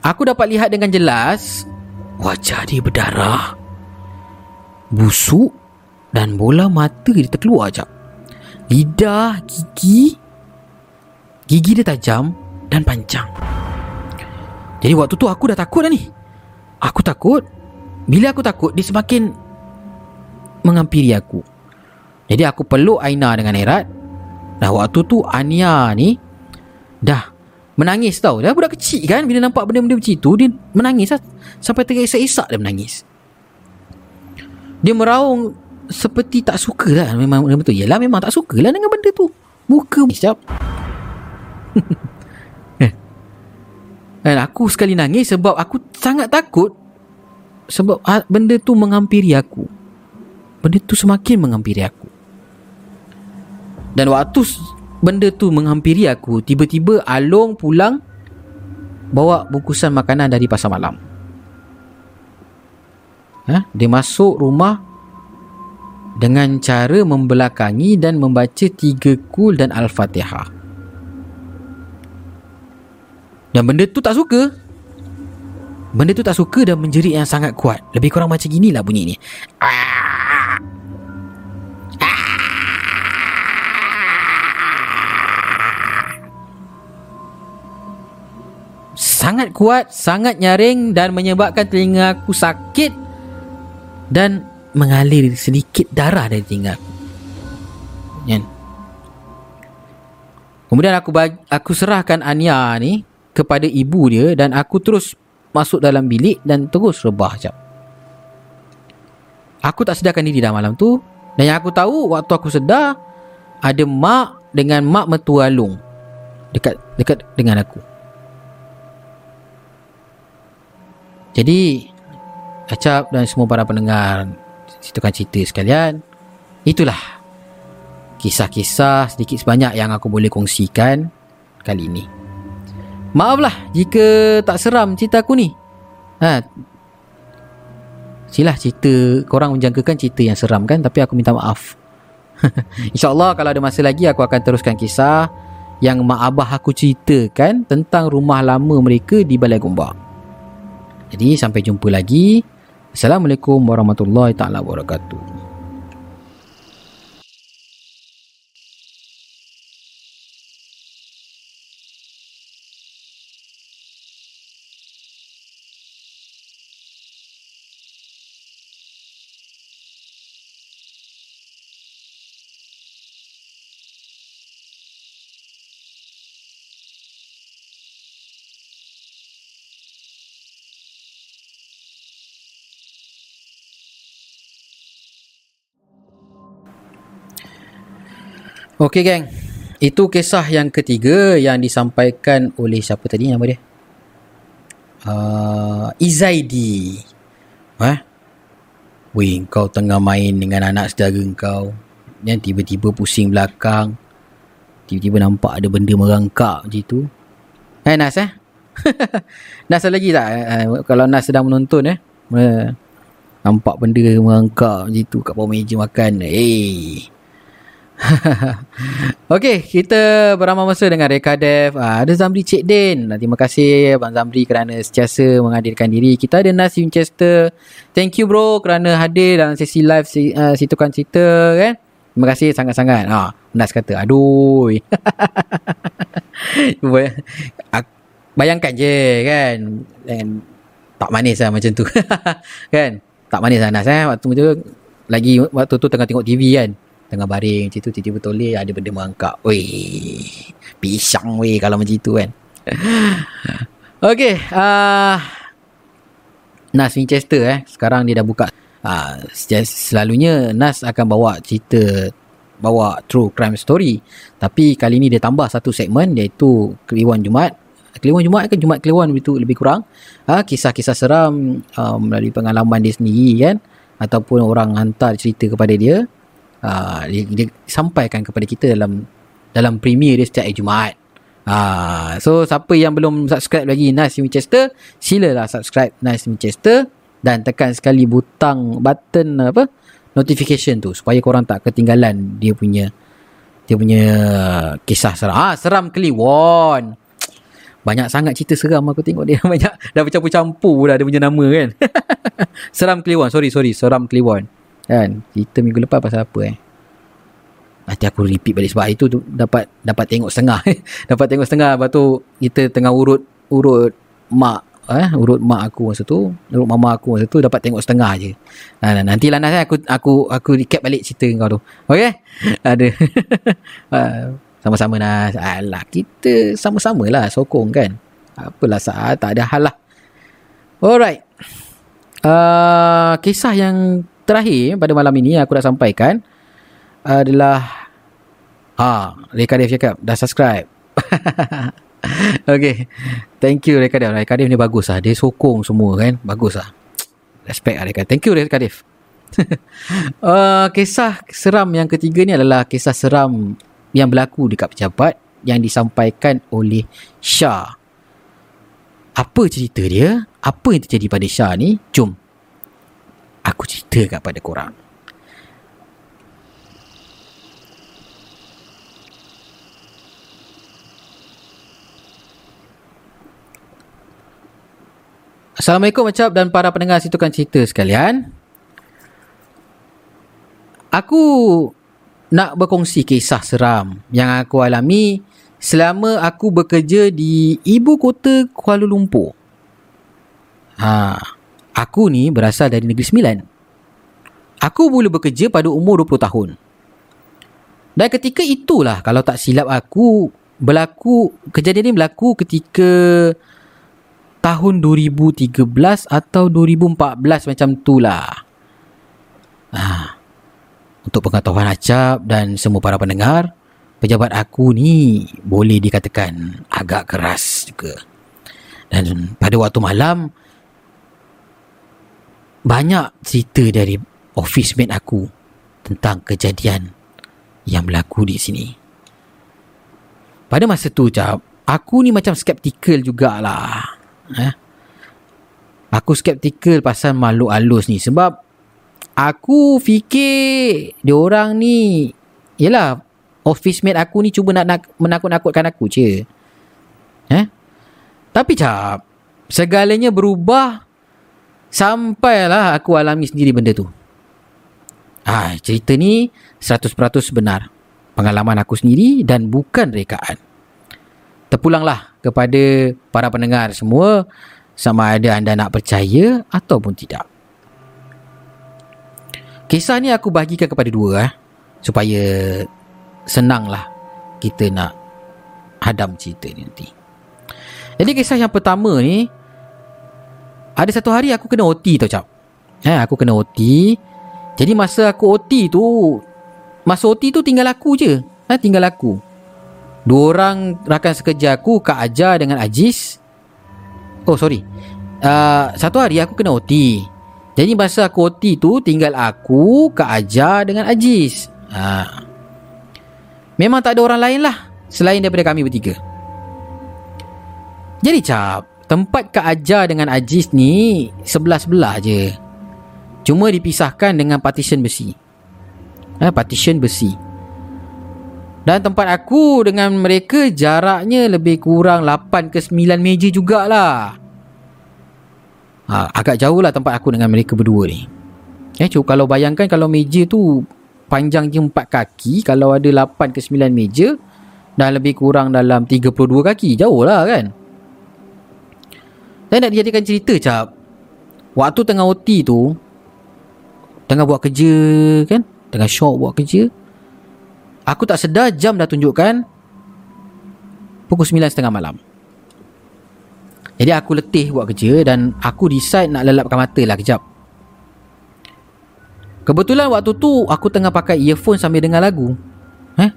Aku dapat lihat dengan jelas Wajah dia berdarah. Busuk Dan bola mata dia terkeluar cap. Lidah, gigi Gigi dia tajam Dan panjang. Jadi waktu tu aku dah takut dah ni Aku takut? Bila aku takut Dia semakin Mengampiri aku. Jadi aku peluk Aina dengan erat. Dah waktu tu Ania ni Dah Menangis tau. Dah budak kecil kan Bila nampak benda-benda macam tu Dia menangis lah. Sampai terisak-isak dia menangis. Dia meraung Seperti tak suka lah. Memang betul Yelah memang tak suka lah Dengan benda tu. Muka. Sekejap Dan aku sekali nangis sebab aku sangat takut sebab benda tu menghampiri aku. Benda tu semakin menghampiri aku. Dan waktu benda tu menghampiri aku, tiba-tiba Along pulang bawa bungkusan makanan dari pasar malam. Ha? Dia masuk rumah dengan cara membelakangi dan membaca tiga kul dan Al-Fatihah. Dan benda tu tak suka. Benda tu tak suka dan menjerit yang sangat kuat. Lebih kurang macam ginilah bunyi ni. Sangat kuat, sangat nyaring dan menyebabkan telinga aku sakit dan mengalir sedikit darah dari telinga aku. Kemudian aku bagi, aku serahkan Anya ni kepada ibu dia dan aku terus masuk dalam bilik dan terus rebah jap. Aku tak sedarkan diri dah malam tu dan yang aku tahu waktu aku sedar ada mak dengan mak mertua Long dekat dekat dengan aku. Jadi Acap dan semua para pendengar Situkan cerita sekalian Itulah Kisah-kisah sedikit sebanyak yang aku boleh kongsikan Kali ini Maaflah jika tak seram cerita aku ni ha. Silah cerita Korang menjangkakan cerita yang seram kan Tapi aku minta maaf InsyaAllah kalau ada masa lagi Aku akan teruskan kisah Yang mak abah aku ceritakan Tentang rumah lama mereka di Balai Gombak jadi sampai jumpa lagi. Assalamualaikum warahmatullahi taala wabarakatuh. Okey geng. Itu kisah yang ketiga yang disampaikan oleh siapa tadi nama dia? Uh, Izaidi. Ha? Weh, kau tengah main dengan anak saudara kau. Dan tiba-tiba pusing belakang. Tiba-tiba nampak ada benda merangkak macam tu. Eh Nas eh? Nas lagi tak? Uh, kalau Nas sedang menonton eh. Nampak benda merangkak macam tu kat bawah meja makan. Eh. Hey. Okey, kita beramal masa dengan Reka Dev. Uh, ada Zamri Cik Din. Terima kasih Abang Zamri kerana setiasa menghadirkan diri. Kita ada Nas Winchester. Thank you bro kerana hadir dalam sesi live si, uh, kan. Terima kasih sangat-sangat. Ha, Nas kata, aduh. Bayangkan je kan. Dan tak manis lah macam tu. kan? Tak manis lah Nas eh. Waktu tu lagi waktu tu tengah tengok TV kan tengah baring macam tu tiba-tiba toleh ada benda mengangkat weh pisang weh kalau macam tu kan. Okey, uh, Nas Winchester eh. Sekarang dia dah buka. Uh, selalunya Nas akan bawa cerita bawa true crime story. Tapi kali ni dia tambah satu segmen iaitu Kliwon Jumat Kliwon Jumat ke Jumat Kliwon itu lebih kurang. Uh, kisah-kisah seram uh, melalui pengalaman dia sendiri kan. Ataupun orang hantar cerita kepada dia uh, dia, dia sampaikan kepada kita dalam dalam premier dia setiap hari Jumaat. Uh, so siapa yang belum subscribe lagi Nice Winchester, silalah subscribe Nice Winchester dan tekan sekali butang button apa notification tu supaya korang tak ketinggalan dia punya dia punya kisah seram. Ah seram Kliwon. Banyak sangat cerita seram aku tengok dia banyak dah bercampur-campur dah dia punya nama kan. seram Kliwon. Sorry sorry, seram Kliwon. Kan? Cerita minggu lepas pasal apa eh? Nanti aku repeat balik sebab itu tu dapat dapat tengok setengah. dapat tengok setengah lepas tu kita tengah urut urut mak eh urut mak aku masa tu, urut mama aku masa tu dapat tengok setengah je. Nah, nanti lah aku aku aku recap balik cerita kau tu. Okey? Ada. Ah, sama-sama Nas. Alah, kita sama-sama lah sokong kan. Apalah saat tak ada hal lah. Alright. Uh, kisah yang terakhir pada malam ini aku nak sampaikan adalah ha Reka Dev cakap dah subscribe. Okay. Thank you Reka Dev Reka Dev ni bagus lah. Dia sokong semua kan. Bagus lah. Respect lah Reka. Thank you Reka Dev uh, Kisah seram yang ketiga ni adalah Kisah seram Yang berlaku dekat pejabat Yang disampaikan oleh Shah. Apa cerita dia? Apa yang terjadi pada Shah ni? Jom aku cerita kepada korang. Assalamualaikum macam dan para pendengar situkan cerita sekalian. Aku nak berkongsi kisah seram yang aku alami selama aku bekerja di ibu kota Kuala Lumpur. Ha aku ni berasal dari Negeri Sembilan. Aku mula bekerja pada umur 20 tahun. Dan ketika itulah kalau tak silap aku berlaku kejadian ini berlaku ketika tahun 2013 atau 2014 macam tu lah. Ha. Untuk pengetahuan Acap dan semua para pendengar, pejabat aku ni boleh dikatakan agak keras juga. Dan pada waktu malam, banyak cerita dari office mate aku tentang kejadian yang berlaku di sini. Pada masa tu, Cap, aku ni macam skeptikal jugalah. Eh? Aku skeptikal pasal makhluk halus ni sebab aku fikir dia orang ni yalah office mate aku ni cuba nak, nak menakut-nakutkan aku je. Eh? Tapi cap, segalanya berubah sampailah aku alami sendiri benda tu. Ah, cerita ni 100% benar. Pengalaman aku sendiri dan bukan rekaan. Terpulanglah kepada para pendengar semua sama ada anda nak percaya ataupun tidak. Kisah ni aku bahagikan kepada dua eh, supaya senanglah kita nak hadam cerita ni nanti. Jadi kisah yang pertama ni ada satu hari aku kena OT tau cap. Eh, aku kena OT. Jadi masa aku OT tu Masa OT tu tinggal aku je. Ha, Tinggal aku. Dua orang rakan sekerja aku Kak Aja dengan Aziz Oh sorry. Uh, Satu hari aku kena OT Jadi masa aku OT tu Tinggal aku Kak Aja dengan Aziz ha. Memang tak ada orang lain lah Selain daripada kami bertiga. Jadi cap Tempat Kak Aja dengan Aziz ni Sebelah-sebelah je Cuma dipisahkan dengan partition besi. Eh, partition besi. Dan tempat aku dengan mereka jaraknya lebih kurang 8 ke 9 meja jugalah. Ha, agak jauh lah tempat aku dengan mereka berdua ni. Eh, cuba kalau bayangkan kalau meja tu panjang je 4 kaki, kalau ada 8 ke 9 meja, dah lebih kurang dalam 32 kaki. Jauh lah kan? Dan nak dijadikan cerita, Cap. Waktu tengah OT tu, Tengah buat kerja kan? Tengah shop buat kerja. Aku tak sedar jam dah tunjukkan Pukul 9.30 malam. Jadi aku letih buat kerja Dan aku decide nak lelapkan mata lah kejap. Kebetulan waktu tu Aku tengah pakai earphone sambil dengar lagu. Eh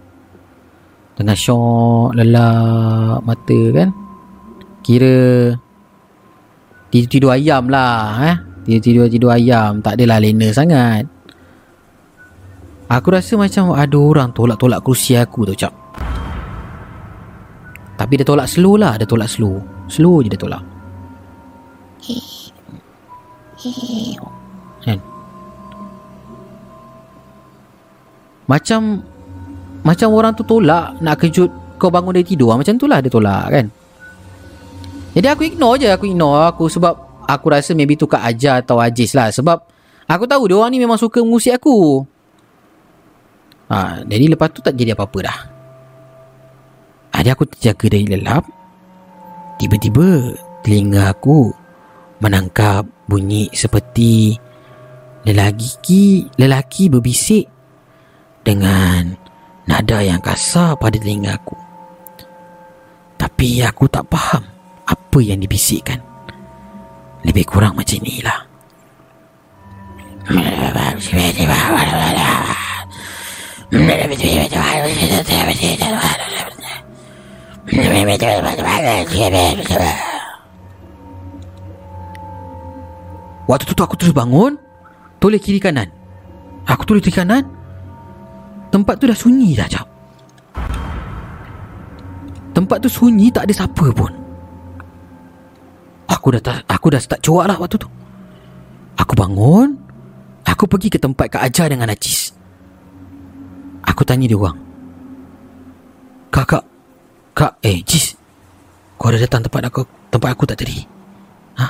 Tengah syok Lelap mata kan? Kira Tidur-tidur ayam lah eh. Tidur-tidur ayam. Tak adalah lena sangat. Aku rasa macam ada orang tolak-tolak kerusi aku tu cap Tapi dia tolak slow lah Dia tolak slow. Slow je dia tolak. Kan? Macam Macam orang tu tolak Nak kejut kau bangun dari tidur Macam tu lah dia tolak kan Jadi aku ignore je Aku ignore aku sebab aku rasa maybe tu Kak Ajar atau Aziz lah sebab aku tahu dia orang ni memang suka mengusik aku. Ha, jadi lepas tu tak jadi apa-apa dah. Ada aku terjaga dari lelap. Tiba-tiba telinga aku menangkap bunyi seperti lelaki lelaki berbisik dengan nada yang kasar pada telinga aku. Tapi aku tak faham apa yang dibisikkan. Lebih kurang macam inilah. Waktu tu, aku terus bangun Toleh kiri kanan. Aku toleh kiri kanan. Tempat tu dah sunyi dah jap Tempat tu sunyi tak ada siapa pun Aku dah aku dah start cuak lah waktu tu. Aku bangun. Aku pergi ke tempat Kak Ajar dengan Najis. Aku tanya dia orang. Kak, kak. Kak, eh, Jis. Kau ada datang tempat aku tempat aku tak tadi? Ha?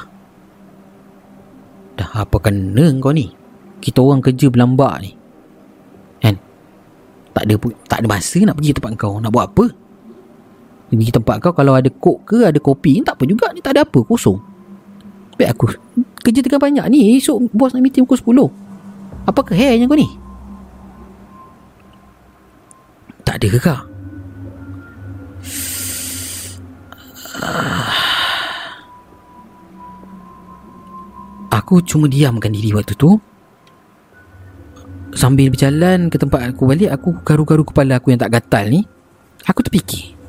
Apa kena kau ni Kita orang kerja berlambak ni Kan Tak ada tak ada masa nak pergi tempat kau Nak buat apa Pergi tempat kau Kalau ada kok ke Ada kopi Tak apa juga ni Tak ada apa Kosong. Baik aku Kerja tengah banyak ni Esok bos nak meeting pukul 10 Apa ke hairnya kau ni? Tak ada ke kau Aku cuma diamkan diri waktu tu. Sambil berjalan ke tempat aku balik Aku garu-garu kepala aku yang tak gatal ni. Aku terfikir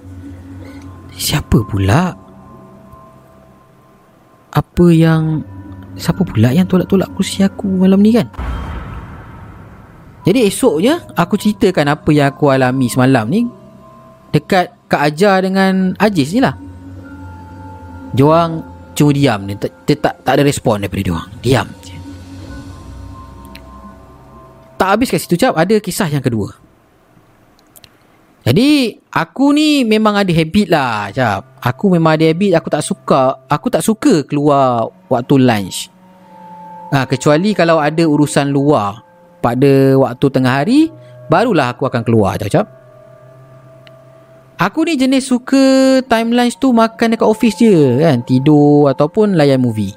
Siapa pula? Apa yang Siapa pula yang tolak-tolak kursi aku malam ni kan? Jadi esoknya Aku ceritakan apa yang aku alami semalam ni Dekat Kak Ajar dengan Ajis ni lah. Diorang cuma diam ni tak, tak, tak, ada respon daripada diorang Diam je. Tak habis kat situ cap. Ada kisah yang kedua Jadi Aku ni memang ada habit lah cap Aku memang ada habit Aku tak suka Aku tak suka keluar Waktu lunch. Ha, Kecuali kalau ada urusan luar. Pada waktu tengah hari Barulah aku akan keluar cap cap Aku ni jenis suka time lunch tu makan dekat office je kan? Tidur ataupun layan movie.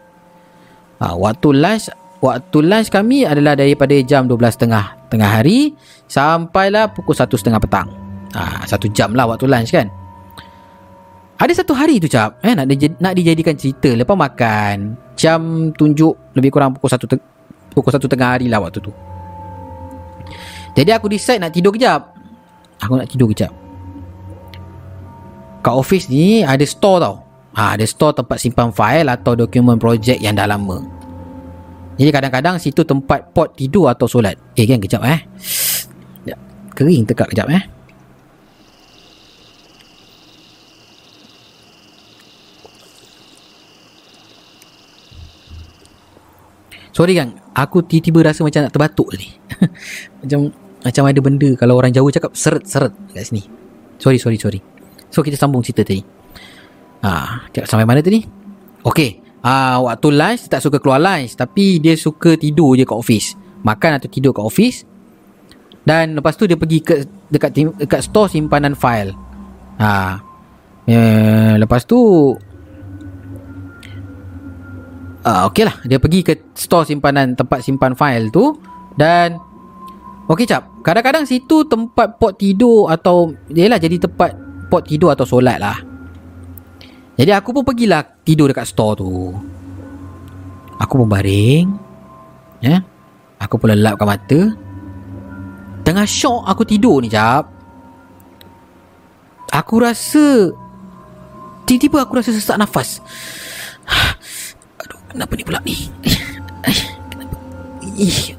Ha, Waktu lunch Waktu lunch kami adalah daripada jam 12.30 tengah hari Sampailah pukul 1.30 petang ha, Satu jam lah waktu lunch kan. Ada satu hari tu cap eh, nak, nak dijadikan cerita Lepas makan Jam tunjuk lebih kurang pukul 1 te- Pukul 1 tengah hari lah waktu tu. Jadi aku decide nak tidur kejap. Aku nak tidur kejap. Kat office ni ada store tau. Ha, Ada store tempat simpan file atau dokumen projek yang dah lama. Jadi kadang-kadang situ tempat pot tidur atau solat. Eh kan kejap eh. Sekejap. Kering tekak kejap eh Sorry kan Aku tiba-tiba rasa macam nak terbatuk tadi Macam Macam ada benda Kalau orang Jawa cakap Seret-seret kat sini. Sorry sorry sorry. So kita sambung cerita tadi. Ha, sampai mana tadi? Okay ha, Waktu lunch tak suka keluar lunch Tapi dia suka tidur je kat office. Makan atau tidur kat office. Dan lepas tu dia pergi ke Dekat, dekat store simpanan file. Ha. Eh, lepas tu uh, Okay lah. Dia pergi ke store simpanan Tempat simpan file tu Dan Okay cap. Kadang-kadang situ tempat pot tidur Atau Yelah jadi tempat Pot tidur atau solat lah. Jadi aku pun pergilah Tidur dekat store tu. Aku pun baring Ya. Aku pun lelapkan mata. Tengah syok aku tidur ni cap. Aku rasa Tiba-tiba aku rasa sesak nafas kenapa ni pula? Ni Kenapa? Ih,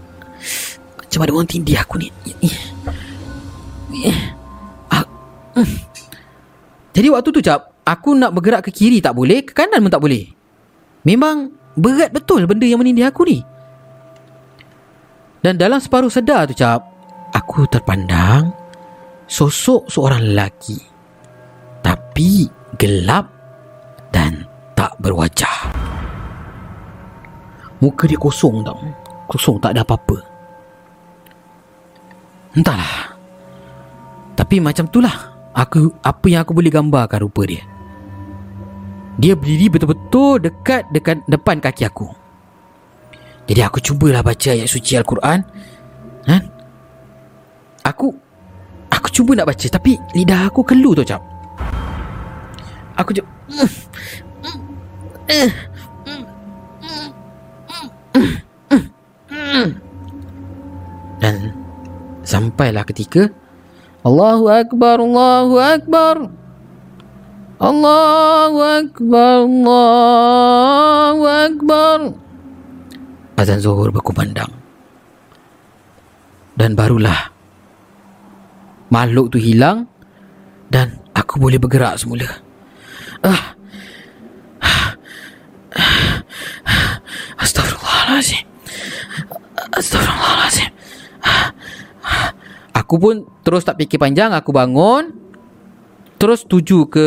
Macam ada orang tindih aku ni. Ah, mm. Jadi waktu tu cap Aku nak bergerak ke kiri tak boleh Ke kanan pun tak boleh. Memang berat betul benda yang menindih aku ni. Dan dalam separuh sedar tu cap Aku terpandang Sosok seorang lelaki. Tapi gelap Dan tak berwajah Muka dia kosong tau. Kosong tak ada apa-apa. Entahlah. Tapi macam tu lah. Aku, Apa yang aku boleh gambarkan rupa dia? Dia berdiri betul-betul Dekat dekat depan kaki aku. Jadi aku cubalah baca ayat suci Al-Quran. Ha? Aku Aku cuba nak baca Tapi lidah aku kelu tu cap. Aku cuba Dan Sampailah ketika Allahu Akbar Allahu Akbar. Allahu Akbar Allahu Akbar. Azan Zuhur berkumandang. Dan barulah Makhluk tu hilang Dan aku boleh bergerak semula. Ah. Astagfirullahalazim Astagfirullahalazim Aku pun terus tak fikir panjang Aku bangun Terus tuju ke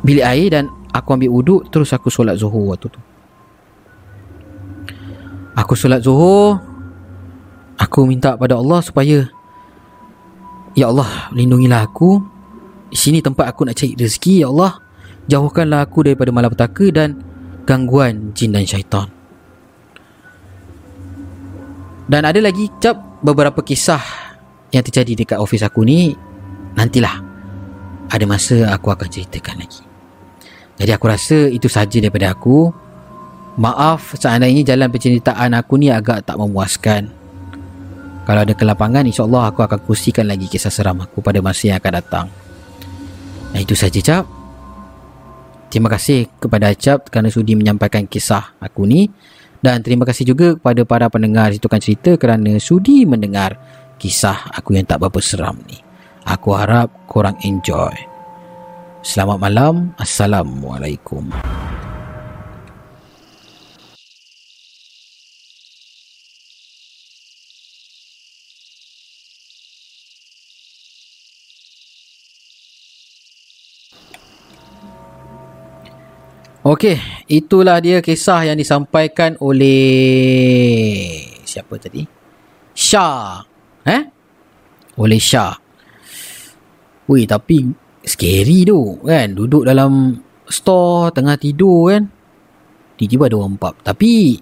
Bilik air dan Aku ambil uduk Terus aku solat zuhur waktu tu. Aku solat Zuhur Aku minta pada Allah supaya Ya Allah lindungilah aku. Di sini tempat aku nak cari rezeki Ya Allah Jauhkanlah aku daripada malapetaka dan Gangguan jin dan syaitan Dan ada lagi cap beberapa kisah Yang terjadi dekat ofis aku ni Nantilah Ada masa aku akan ceritakan lagi Jadi aku rasa itu saja daripada aku Maaf seandainya jalan penceritaan aku ni agak tak memuaskan. Kalau ada kelapangan insyaAllah aku akan kongsikan lagi kisah seram aku pada masa yang akan datang. Nah itu saja Cap. Terima kasih kepada Cap kerana sudi menyampaikan kisah aku ni. Dan terima kasih juga kepada para pendengar Situkan Cerita kerana sudi mendengar kisah aku yang tak berapa seram ni. Aku harap korang enjoy. Selamat malam. Assalamualaikum. Okey, itulah dia kisah yang disampaikan oleh siapa tadi? Shah. Eh? Oleh Shah. Wih, tapi scary tu kan. Duduk dalam store tengah tidur kan. Tiba-tiba ada orang pub. Tapi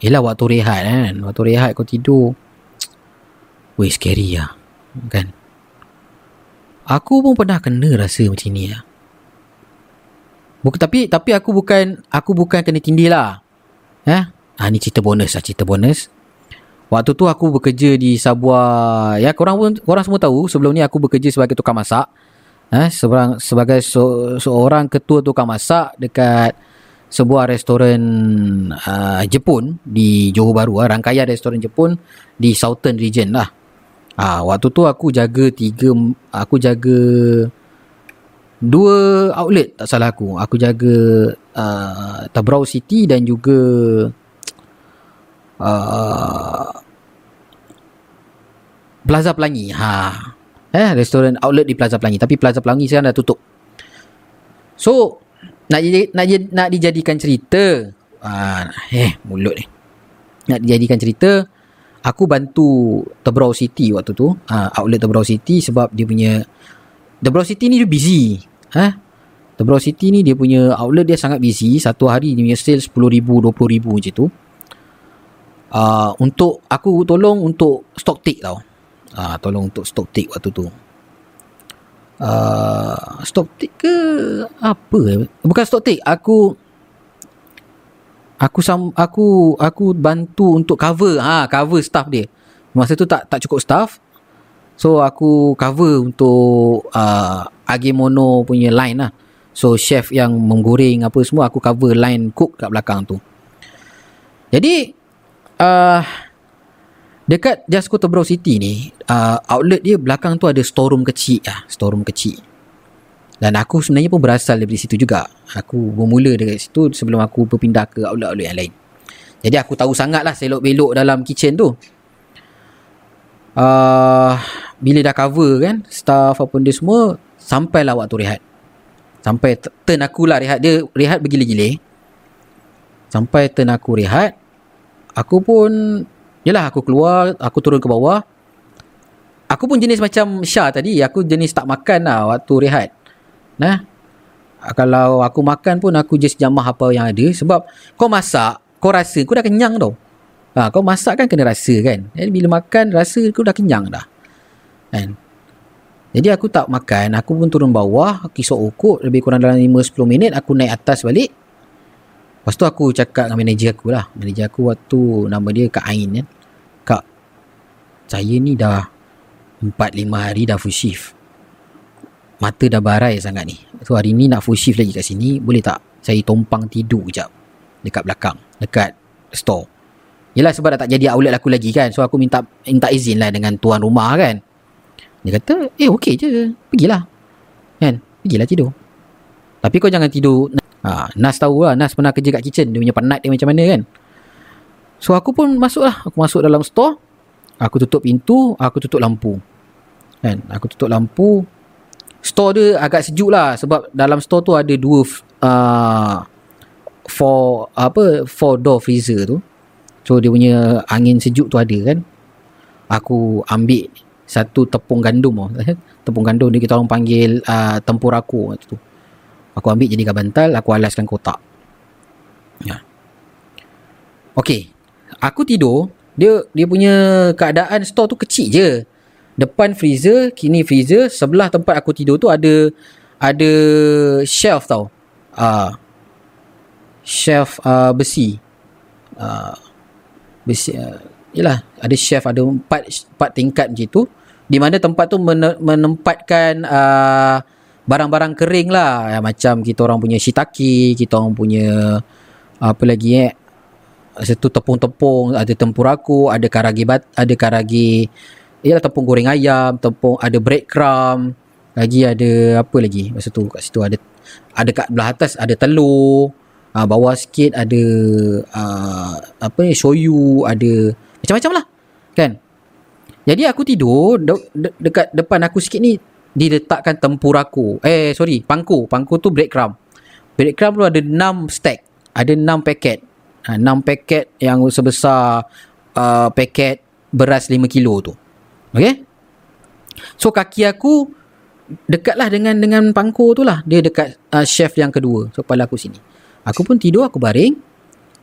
Yelah waktu rehat kan. Waktu rehat kau tidur. Wih, scary lah. Kan? Aku pun pernah kena rasa macam ni lah. Bukan tapi tapi aku bukan aku bukan kena tindih lah. Eh? Ha, ni cerita bonus lah, cerita bonus. Waktu tu aku bekerja di sebuah ya korang pun korang semua tahu sebelum ni aku bekerja sebagai tukang masak. Eh, seorang sebagai so, seorang ketua tukang masak dekat sebuah restoran uh, Jepun di Johor Bahru uh, rangkaian restoran Jepun di Southern Region lah. Ah, ha, waktu tu aku jaga tiga aku jaga dua outlet tak salah aku. Aku jaga uh, Tabrau City dan juga uh, Plaza Pelangi. Ha. Eh restoran outlet di Plaza Pelangi. Tapi Plaza Pelangi sekarang dah tutup. So nak nak nak dijadikan cerita. Uh, eh mulut ni. Nak dijadikan cerita aku bantu Tabrau City waktu tu. Uh, outlet Tabrau City sebab dia punya Tabrau City ni dia busy Eh? The Brow City ni dia punya outlet dia sangat busy. Satu hari dia punya sale RM10,000, RM20,000 macam tu. Uh, untuk aku tolong untuk stock take tau. Uh, tolong untuk stock take waktu tu. Uh, stock take ke apa? Bukan stock take. Aku aku sam, aku aku bantu untuk cover ha cover staff dia. Masa tu tak tak cukup staff. So aku cover untuk uh, Agemono punya line lah. So chef yang menggoreng apa semua aku cover line cook kat belakang tu. Jadi uh, dekat Just Kota Brow City ni uh, outlet dia belakang tu ada storeroom kecil lah. Storeroom kecil. Dan aku sebenarnya pun berasal dari situ juga. Aku bermula dari situ sebelum aku berpindah ke outlet-outlet yang lain. Jadi aku tahu sangat lah selok-belok dalam kitchen tu uh, bila dah cover kan staff apa dia semua sampailah waktu rehat sampai turn aku lah rehat dia rehat bergila-gila sampai turn aku rehat aku pun yalah aku keluar aku turun ke bawah aku pun jenis macam Syah tadi aku jenis tak makan lah waktu rehat nah kalau aku makan pun aku just jamah apa yang ada sebab kau masak kau rasa kau dah kenyang tau Ha, kau masak kan kena rasa kan. Jadi bila makan rasa kau dah kenyang dah. Kan? Jadi aku tak makan, aku pun turun bawah, kisah ukut lebih kurang dalam 5-10 minit aku naik atas balik. Lepas tu aku cakap dengan manager aku lah. Manager aku waktu nama dia Kak Ain kan. Kak, saya ni dah 4-5 hari dah full shift. Mata dah barai sangat ni. So hari ni nak full shift lagi kat sini, boleh tak saya tumpang tidur kejap dekat belakang, dekat store. Yelah sebab dah tak jadi outlet aku lagi kan So aku minta minta izin lah dengan tuan rumah kan Dia kata eh okey je. Pergilah. Kan? Pergilah tidur. Tapi kau jangan tidur. Ha, Nas tahu lah Nas pernah kerja kat kitchen. Dia punya penat dia macam mana kan? So aku pun masuk lah Aku masuk dalam store. Aku tutup pintu. Aku tutup lampu. Kan? Aku tutup lampu. Store dia agak sejuk lah Sebab dalam store tu ada dua uh, Four Apa Four door freezer tu. So dia punya angin sejuk tu ada kan? Aku ambil satu tepung gandum oh. Tepung gandum ni kita orang panggil uh, tempuraku tu. Aku ambil jadi bantal, aku alaskan kotak. Ya. Okey. Aku tidur, dia dia punya keadaan store tu kecil je. Depan freezer, kini freezer, sebelah tempat aku tidur tu ada ada shelf tau. Uh, shelf uh, besi. Uh, besi uh, yalah, ada shelf ada empat empat tingkat macam tu di mana tempat tu menempatkan uh, barang-barang kering lah. Ya, macam kita orang punya shiitake kita orang punya apa lagi eh? Satu tepung-tepung ada tempuraku ada karagi bat ada karagi ialah tepung goreng ayam tepung ada breadcrumb lagi ada apa lagi? Masa tu kat situ ada ada kat belah atas ada telur uh, bawah sikit ada uh, apa ni shoyu ada macam-macam lah kan jadi aku tidur de- de- dekat depan aku sikit ni diletakkan tempuraku. Eh sorry, pangku. Pangku tu breadcrumb. Breadcrumb tu ada 6 stack. Ada 6 paket. Ha, 6 paket yang sebesar uh, paket beras 5 kilo tu. Okay? So kaki aku dekatlah dengan dengan pangku tu lah. Dia dekat uh, chef yang kedua. So kepala aku sini. Aku pun tidur, aku baring.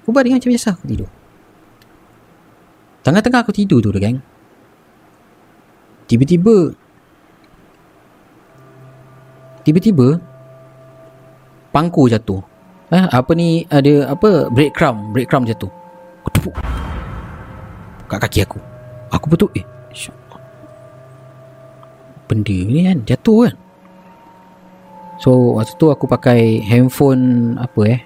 Aku baring macam biasa aku tidur. Tengah-tengah aku tidur tu, gang. Tiba-tiba Tiba-tiba Pangku jatuh. Eh apa ni Ada apa Breadcrumb Breadcrumb jatuh. Aku tepuk. Kat kaki aku. Aku betul Eh Benda ni kan Jatuh kan. So waktu tu aku pakai Handphone Apa eh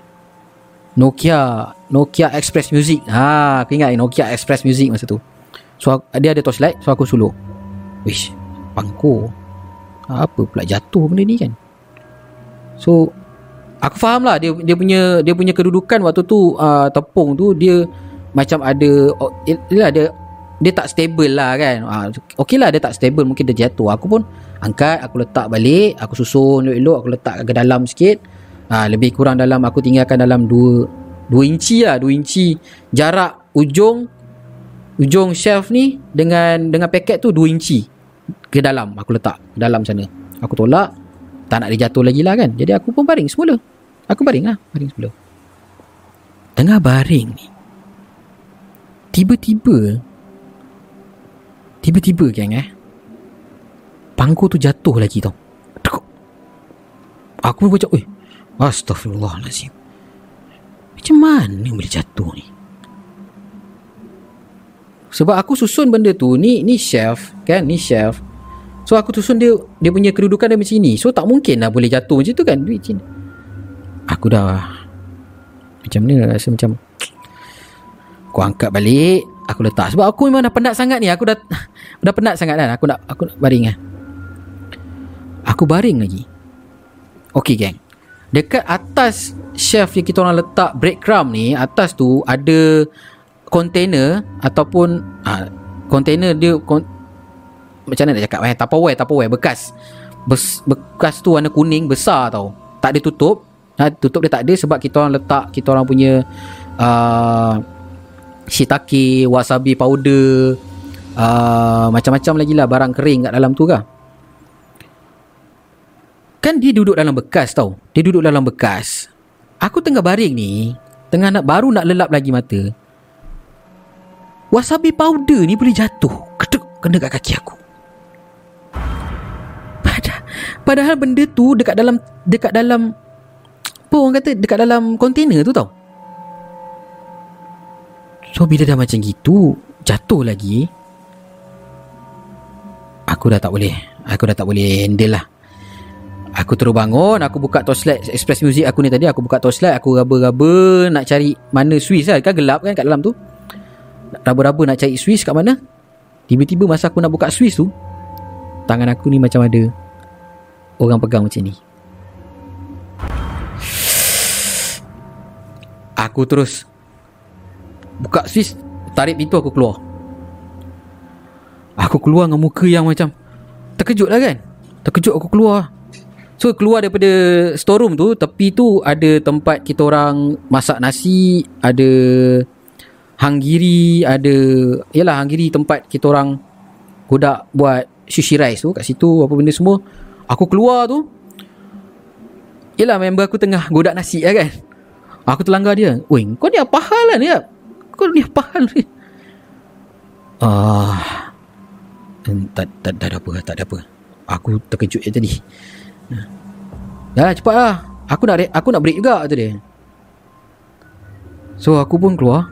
Nokia Nokia Express Music. Ha, Aku ingat Nokia Express Music masa tu. So dia ada torchlight So aku suluk Wish Pangku Apa pula jatuh benda ni kan? So Aku faham lah dia, dia punya Dia punya kedudukan waktu tu uh, Tepung tu Dia Macam ada oh, Dia ada Dia tak stable lah kan? Uh, Okay lah dia tak stable Mungkin dia jatuh. Aku pun Angkat Aku letak balik Aku susun elok-elok Aku letak ke dalam sikit uh, Lebih kurang dalam Aku tinggalkan dalam 2 2 inci lah 2 inci Jarak ujung Ujung shelf ni Dengan Dengan paket tu 2 inci ke dalam. Aku letak dalam sana. Aku tolak tak nak dia jatuh lagi lah kan. Jadi aku pun baring semula. Aku baring lah baring semula. Tengah baring ni tiba-tiba tiba-tiba geng eh pangku tu jatuh lagi tau. Aku pun macam eh astagfirullahaladzim macam mana boleh jatuh ni? Sebab aku susun benda tu ni ni shelf kan ni shelf So aku susun dia Dia punya kedudukan dia macam ni. So tak mungkin lah boleh jatuh macam tu kan Duit Cina Aku dah Macam mana rasa macam Aku angkat balik Aku letak. Sebab aku memang dah penat sangat ni Aku dah Dah penat sangat kan Aku nak Aku nak baring lah Aku baring lagi. Okay gang Dekat atas Shelf yang kita orang letak Breadcrumb ni Atas tu Ada Container Ataupun ha, Container dia macam mana nak cakap eh tupperware tupperware bekas. Bes, bekas tu warna kuning besar tau. Tak ada tutup. Ha, tutup dia tak ada sebab kita orang letak kita orang punya uh, shiitake wasabi powder uh, macam-macam lagi lah barang kering kat dalam tu kah kan dia duduk dalam bekas tau dia duduk dalam bekas aku tengah baring ni tengah nak baru nak lelap lagi mata wasabi powder ni boleh jatuh kedek kena kat kaki aku Padahal benda tu dekat dalam dekat dalam apa orang kata dekat dalam kontainer tu tau. So bila dah macam gitu jatuh lagi aku dah tak boleh. Aku dah tak boleh handle lah. Aku terus bangun, aku buka torchlight express music aku ni tadi, aku buka torchlight, aku raba-raba nak cari mana switch lah. Kan gelap kan kat dalam tu. Raba-raba nak cari switch kat mana. Tiba-tiba masa aku nak buka switch tu, tangan aku ni macam ada orang pegang macam ni. Aku terus buka switch, tarik pintu aku keluar. Aku keluar dengan muka yang macam terkejut lah kan. Terkejut aku keluar. So keluar daripada storeroom tu Tepi tu ada tempat kita orang Masak nasi Ada Hanggiri ada Yalah Hanggiri tempat kita orang Budak buat sushi rice tu Kat situ apa benda semua. Aku keluar tu Yalah member aku tengah godak nasi lah kan? Aku terlanggar dia Weh kau ni apa hal lah ni Yap? Kau ni apa hal ni? Ah, hmm, tak, tak, tak ada apa Tak ada apa. Aku terkejut je tadi Dah lah cepat lah Aku nak aku nak break juga kata dia So aku pun keluar.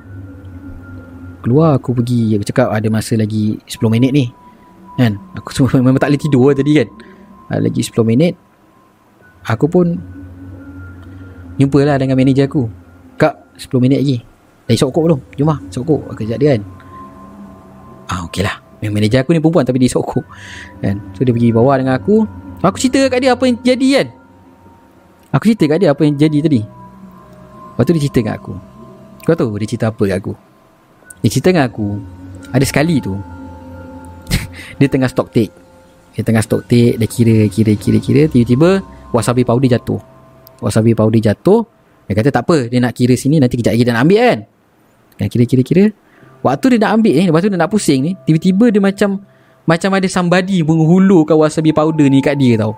Keluar aku pergi Aku cakap ada masa lagi 10 minit ni. Kan? Aku memang tak boleh tidur tadi kan? Ada Lagi 10 minit. Aku pun Jumpa lah dengan manager aku. Kak 10 minit lagi. Dah isap rokok belum? Jom lah isap rokok Aku kejap dia kan? Ah okey lah Manager aku ni perempuan Tapi dia isap rokok kan? So dia pergi bawah dengan aku Aku cerita kat dia apa yang jadi kan? Aku cerita kat dia apa yang jadi tadi. Lepas tu dia cerita kat aku. Kau tahu dia cerita apa kat aku? Dia cerita dengan aku Ada sekali tu. Dia tengah stock take. Dia tengah stock take Dia kira kira kira kira. Tiba-tiba Wasabi powder jatuh. Wasabi powder jatuh Dia kata tak apa Dia nak kira sini Nanti kejap lagi dia nak ambil kan? Kan kira kira kira. Waktu dia nak ambil ni Lepas tu dia nak pusing ni Tiba-tiba dia macam Macam ada somebody Menghulurkan wasabi powder ni kat dia tau.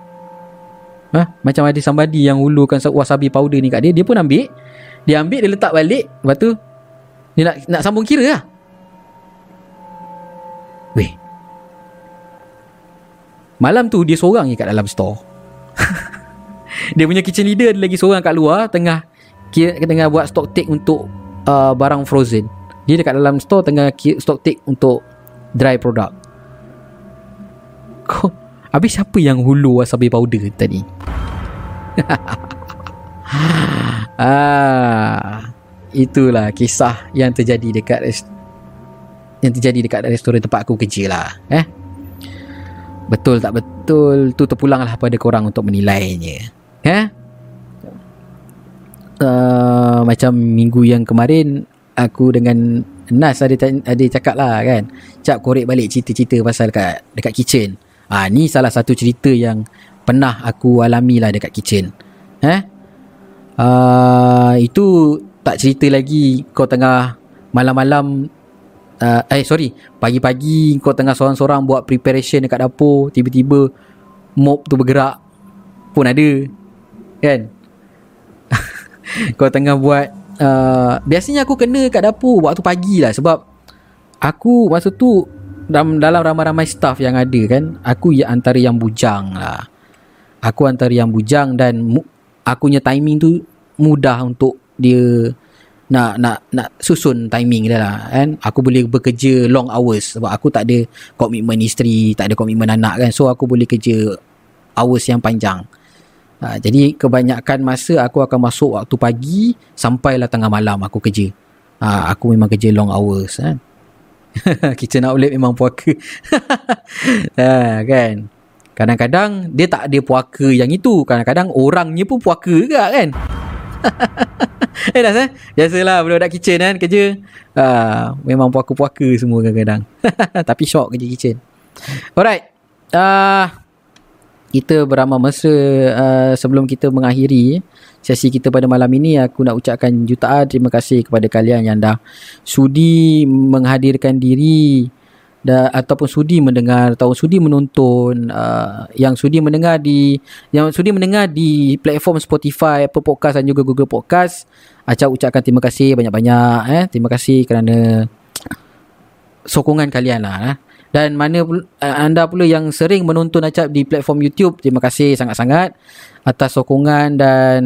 Ha? Macam ada somebody yang hulurkan wasabi powder ni kat dia Dia pun ambil. Dia ambil dia letak balik. Lepas tu Dia nak nak sambung kira lah. Weh. Malam tu dia seorang je kat dalam store. Dia punya kitchen leader Dia lagi seorang kat luar Tengah Tengah buat stock take untuk uh, Barang frozen. Dia dekat dalam store tengah stock take untuk dry product. Kau habis siapa yang hulu wasabi powder tadi? ah, itulah kisah yang terjadi dekat yang terjadi dekat restoran tempat aku kerja lah. Eh? Betul tak betul tu terpulanglah pada korang untuk menilainya. Eh? Uh, macam minggu yang kemarin aku dengan Nas ada ada cakap lah kan. Cap korek balik cerita-cerita pasal dekat dekat kitchen. Ha, ni salah satu cerita yang pernah aku alami lah dekat kitchen. Eh? Uh, itu tak cerita lagi kau tengah malam-malam uh, eh sorry pagi-pagi kau tengah seorang-seorang buat preparation dekat dapur tiba-tiba mop tu bergerak pun ada kan kau tengah buat uh, biasanya aku kena kat dapur waktu pagi lah sebab aku masa tu dalam, dalam ramai-ramai staff yang ada kan aku ya antara yang bujang lah aku antara yang bujang dan mu, aku punya timing tu mudah untuk dia nak nak nak susun timing dia lah kan aku boleh bekerja long hours sebab aku tak ada komitmen isteri tak ada komitmen anak kan so aku boleh kerja hours yang panjang Ha, jadi kebanyakan masa aku akan masuk waktu pagi sampailah tengah malam aku kerja. Ha, aku memang kerja long hours kan. Kitchen outlet memang puaka. ha, kan. Kadang-kadang dia tak ada puaka yang itu. Kadang-kadang orangnya pun puaka juga kan. eh dah eh? Biasalah budak-budak kitchen kan kerja. Ha, memang puaka-puaka semua kadang-kadang. Tapi shock kerja kitchen. Alright. Uh, kita beramal mesra uh, sebelum kita mengakhiri sesi kita pada malam ini aku nak ucapkan jutaan terima kasih kepada kalian yang dah sudi menghadirkan diri da, ataupun sudi mendengar atau sudi menonton uh, yang sudi mendengar di yang sudi mendengar di platform Spotify, Apple Podcast dan juga Google Podcast. Acap ucapkan terima kasih banyak-banyak eh. Terima kasih kerana sokongan kalian lah eh dan mana uh, anda pula yang sering menonton Acap di platform YouTube terima kasih sangat-sangat atas sokongan dan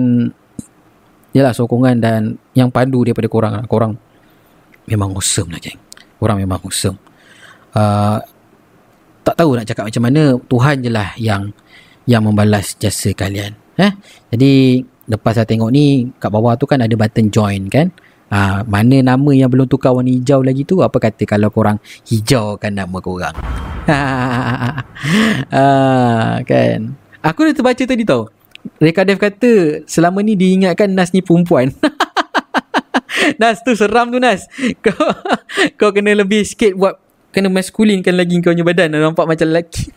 yalah sokongan dan yang pandu daripada korang lah. korang memang awesome lah geng korang memang awesome. Uh, tak tahu nak cakap macam mana. Tuhan je lah yang yang membalas jasa kalian eh? Jadi lepas saya tengok ni kat bawah tu kan ada button join kan Ha, mana nama yang belum tukar warna hijau lagi tu? Apa kata kalau korang hijaukan nama korang? Ha, Kan? Aku dah terbaca tadi tau. Reka Dev kata Selama ni diingatkan Nas ni perempuan. Nas tu seram tu Nas. Kau Kau kena lebih sikit buat Kena maskulinkan lagi kau punya badan. Nampak macam lelaki.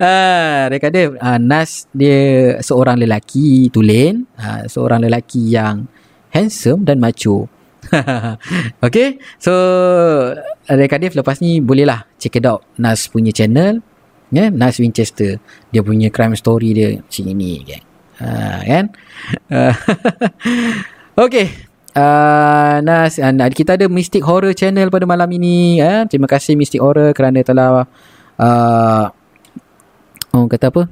Ha, Reka Dev. Ha, Nas dia seorang lelaki tulen. Ha, Seorang lelaki yang handsome dan macho. okay. So, Adik Kadif lepas ni bolehlah check it out. Nas punya channel. Yeah, Nas Winchester. Dia punya crime story dia macam ini. Kan? Ha, kan? Uh, okay. Uh, Nas, uh, kita ada Mystic Horror channel pada malam ini. Eh? Terima kasih Mystic Horror kerana telah uh, oh, kata apa?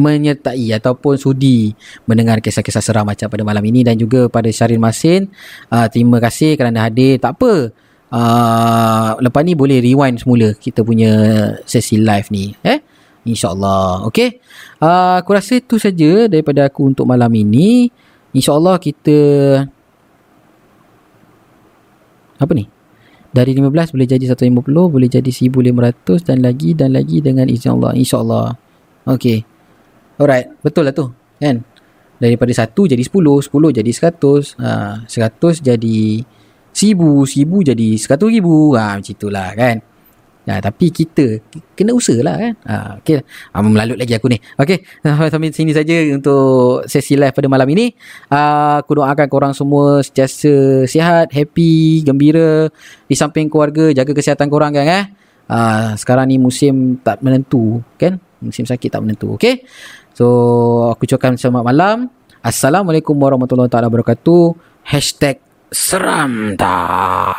Menyertai ataupun sudi mendengar kisah-kisah seram macam pada malam ini dan juga pada Syarin Masin. Uh, terima kasih kerana hadir. Tak apa uh, lepas ni boleh rewind semula kita punya sesi live ni eh? Insyaallah okey? Uh, aku rasa itu saja daripada aku untuk malam ini. Insyaallah kita apa ni? Dari 15 boleh jadi 150 boleh jadi 1500 dan lagi dan lagi dengan izin Allah. Insyaallah okey Alright, betul lah tu. Kan? Daripada 1 jadi 10, 10 jadi 100, ha, 100 jadi 1000, 1000 jadi 100 ribu. Ha, macam itulah kan. Ya, tapi kita kena usaha lah kan. Ha, okay. Ha, melalut lagi aku ni. Okay. Sampai sini saja untuk sesi live pada malam ini. Ha, aku doakan korang semua sentiasa sihat, happy, gembira. Di samping keluarga, jaga kesihatan korang kan. Eh? Ha, sekarang ni musim tak menentu. Kan? Musim sakit tak menentu. Okay. So aku ucapkan selamat malam. Assalamualaikum warahmatullahi taala wabarakatuh. Hashtag seram tak.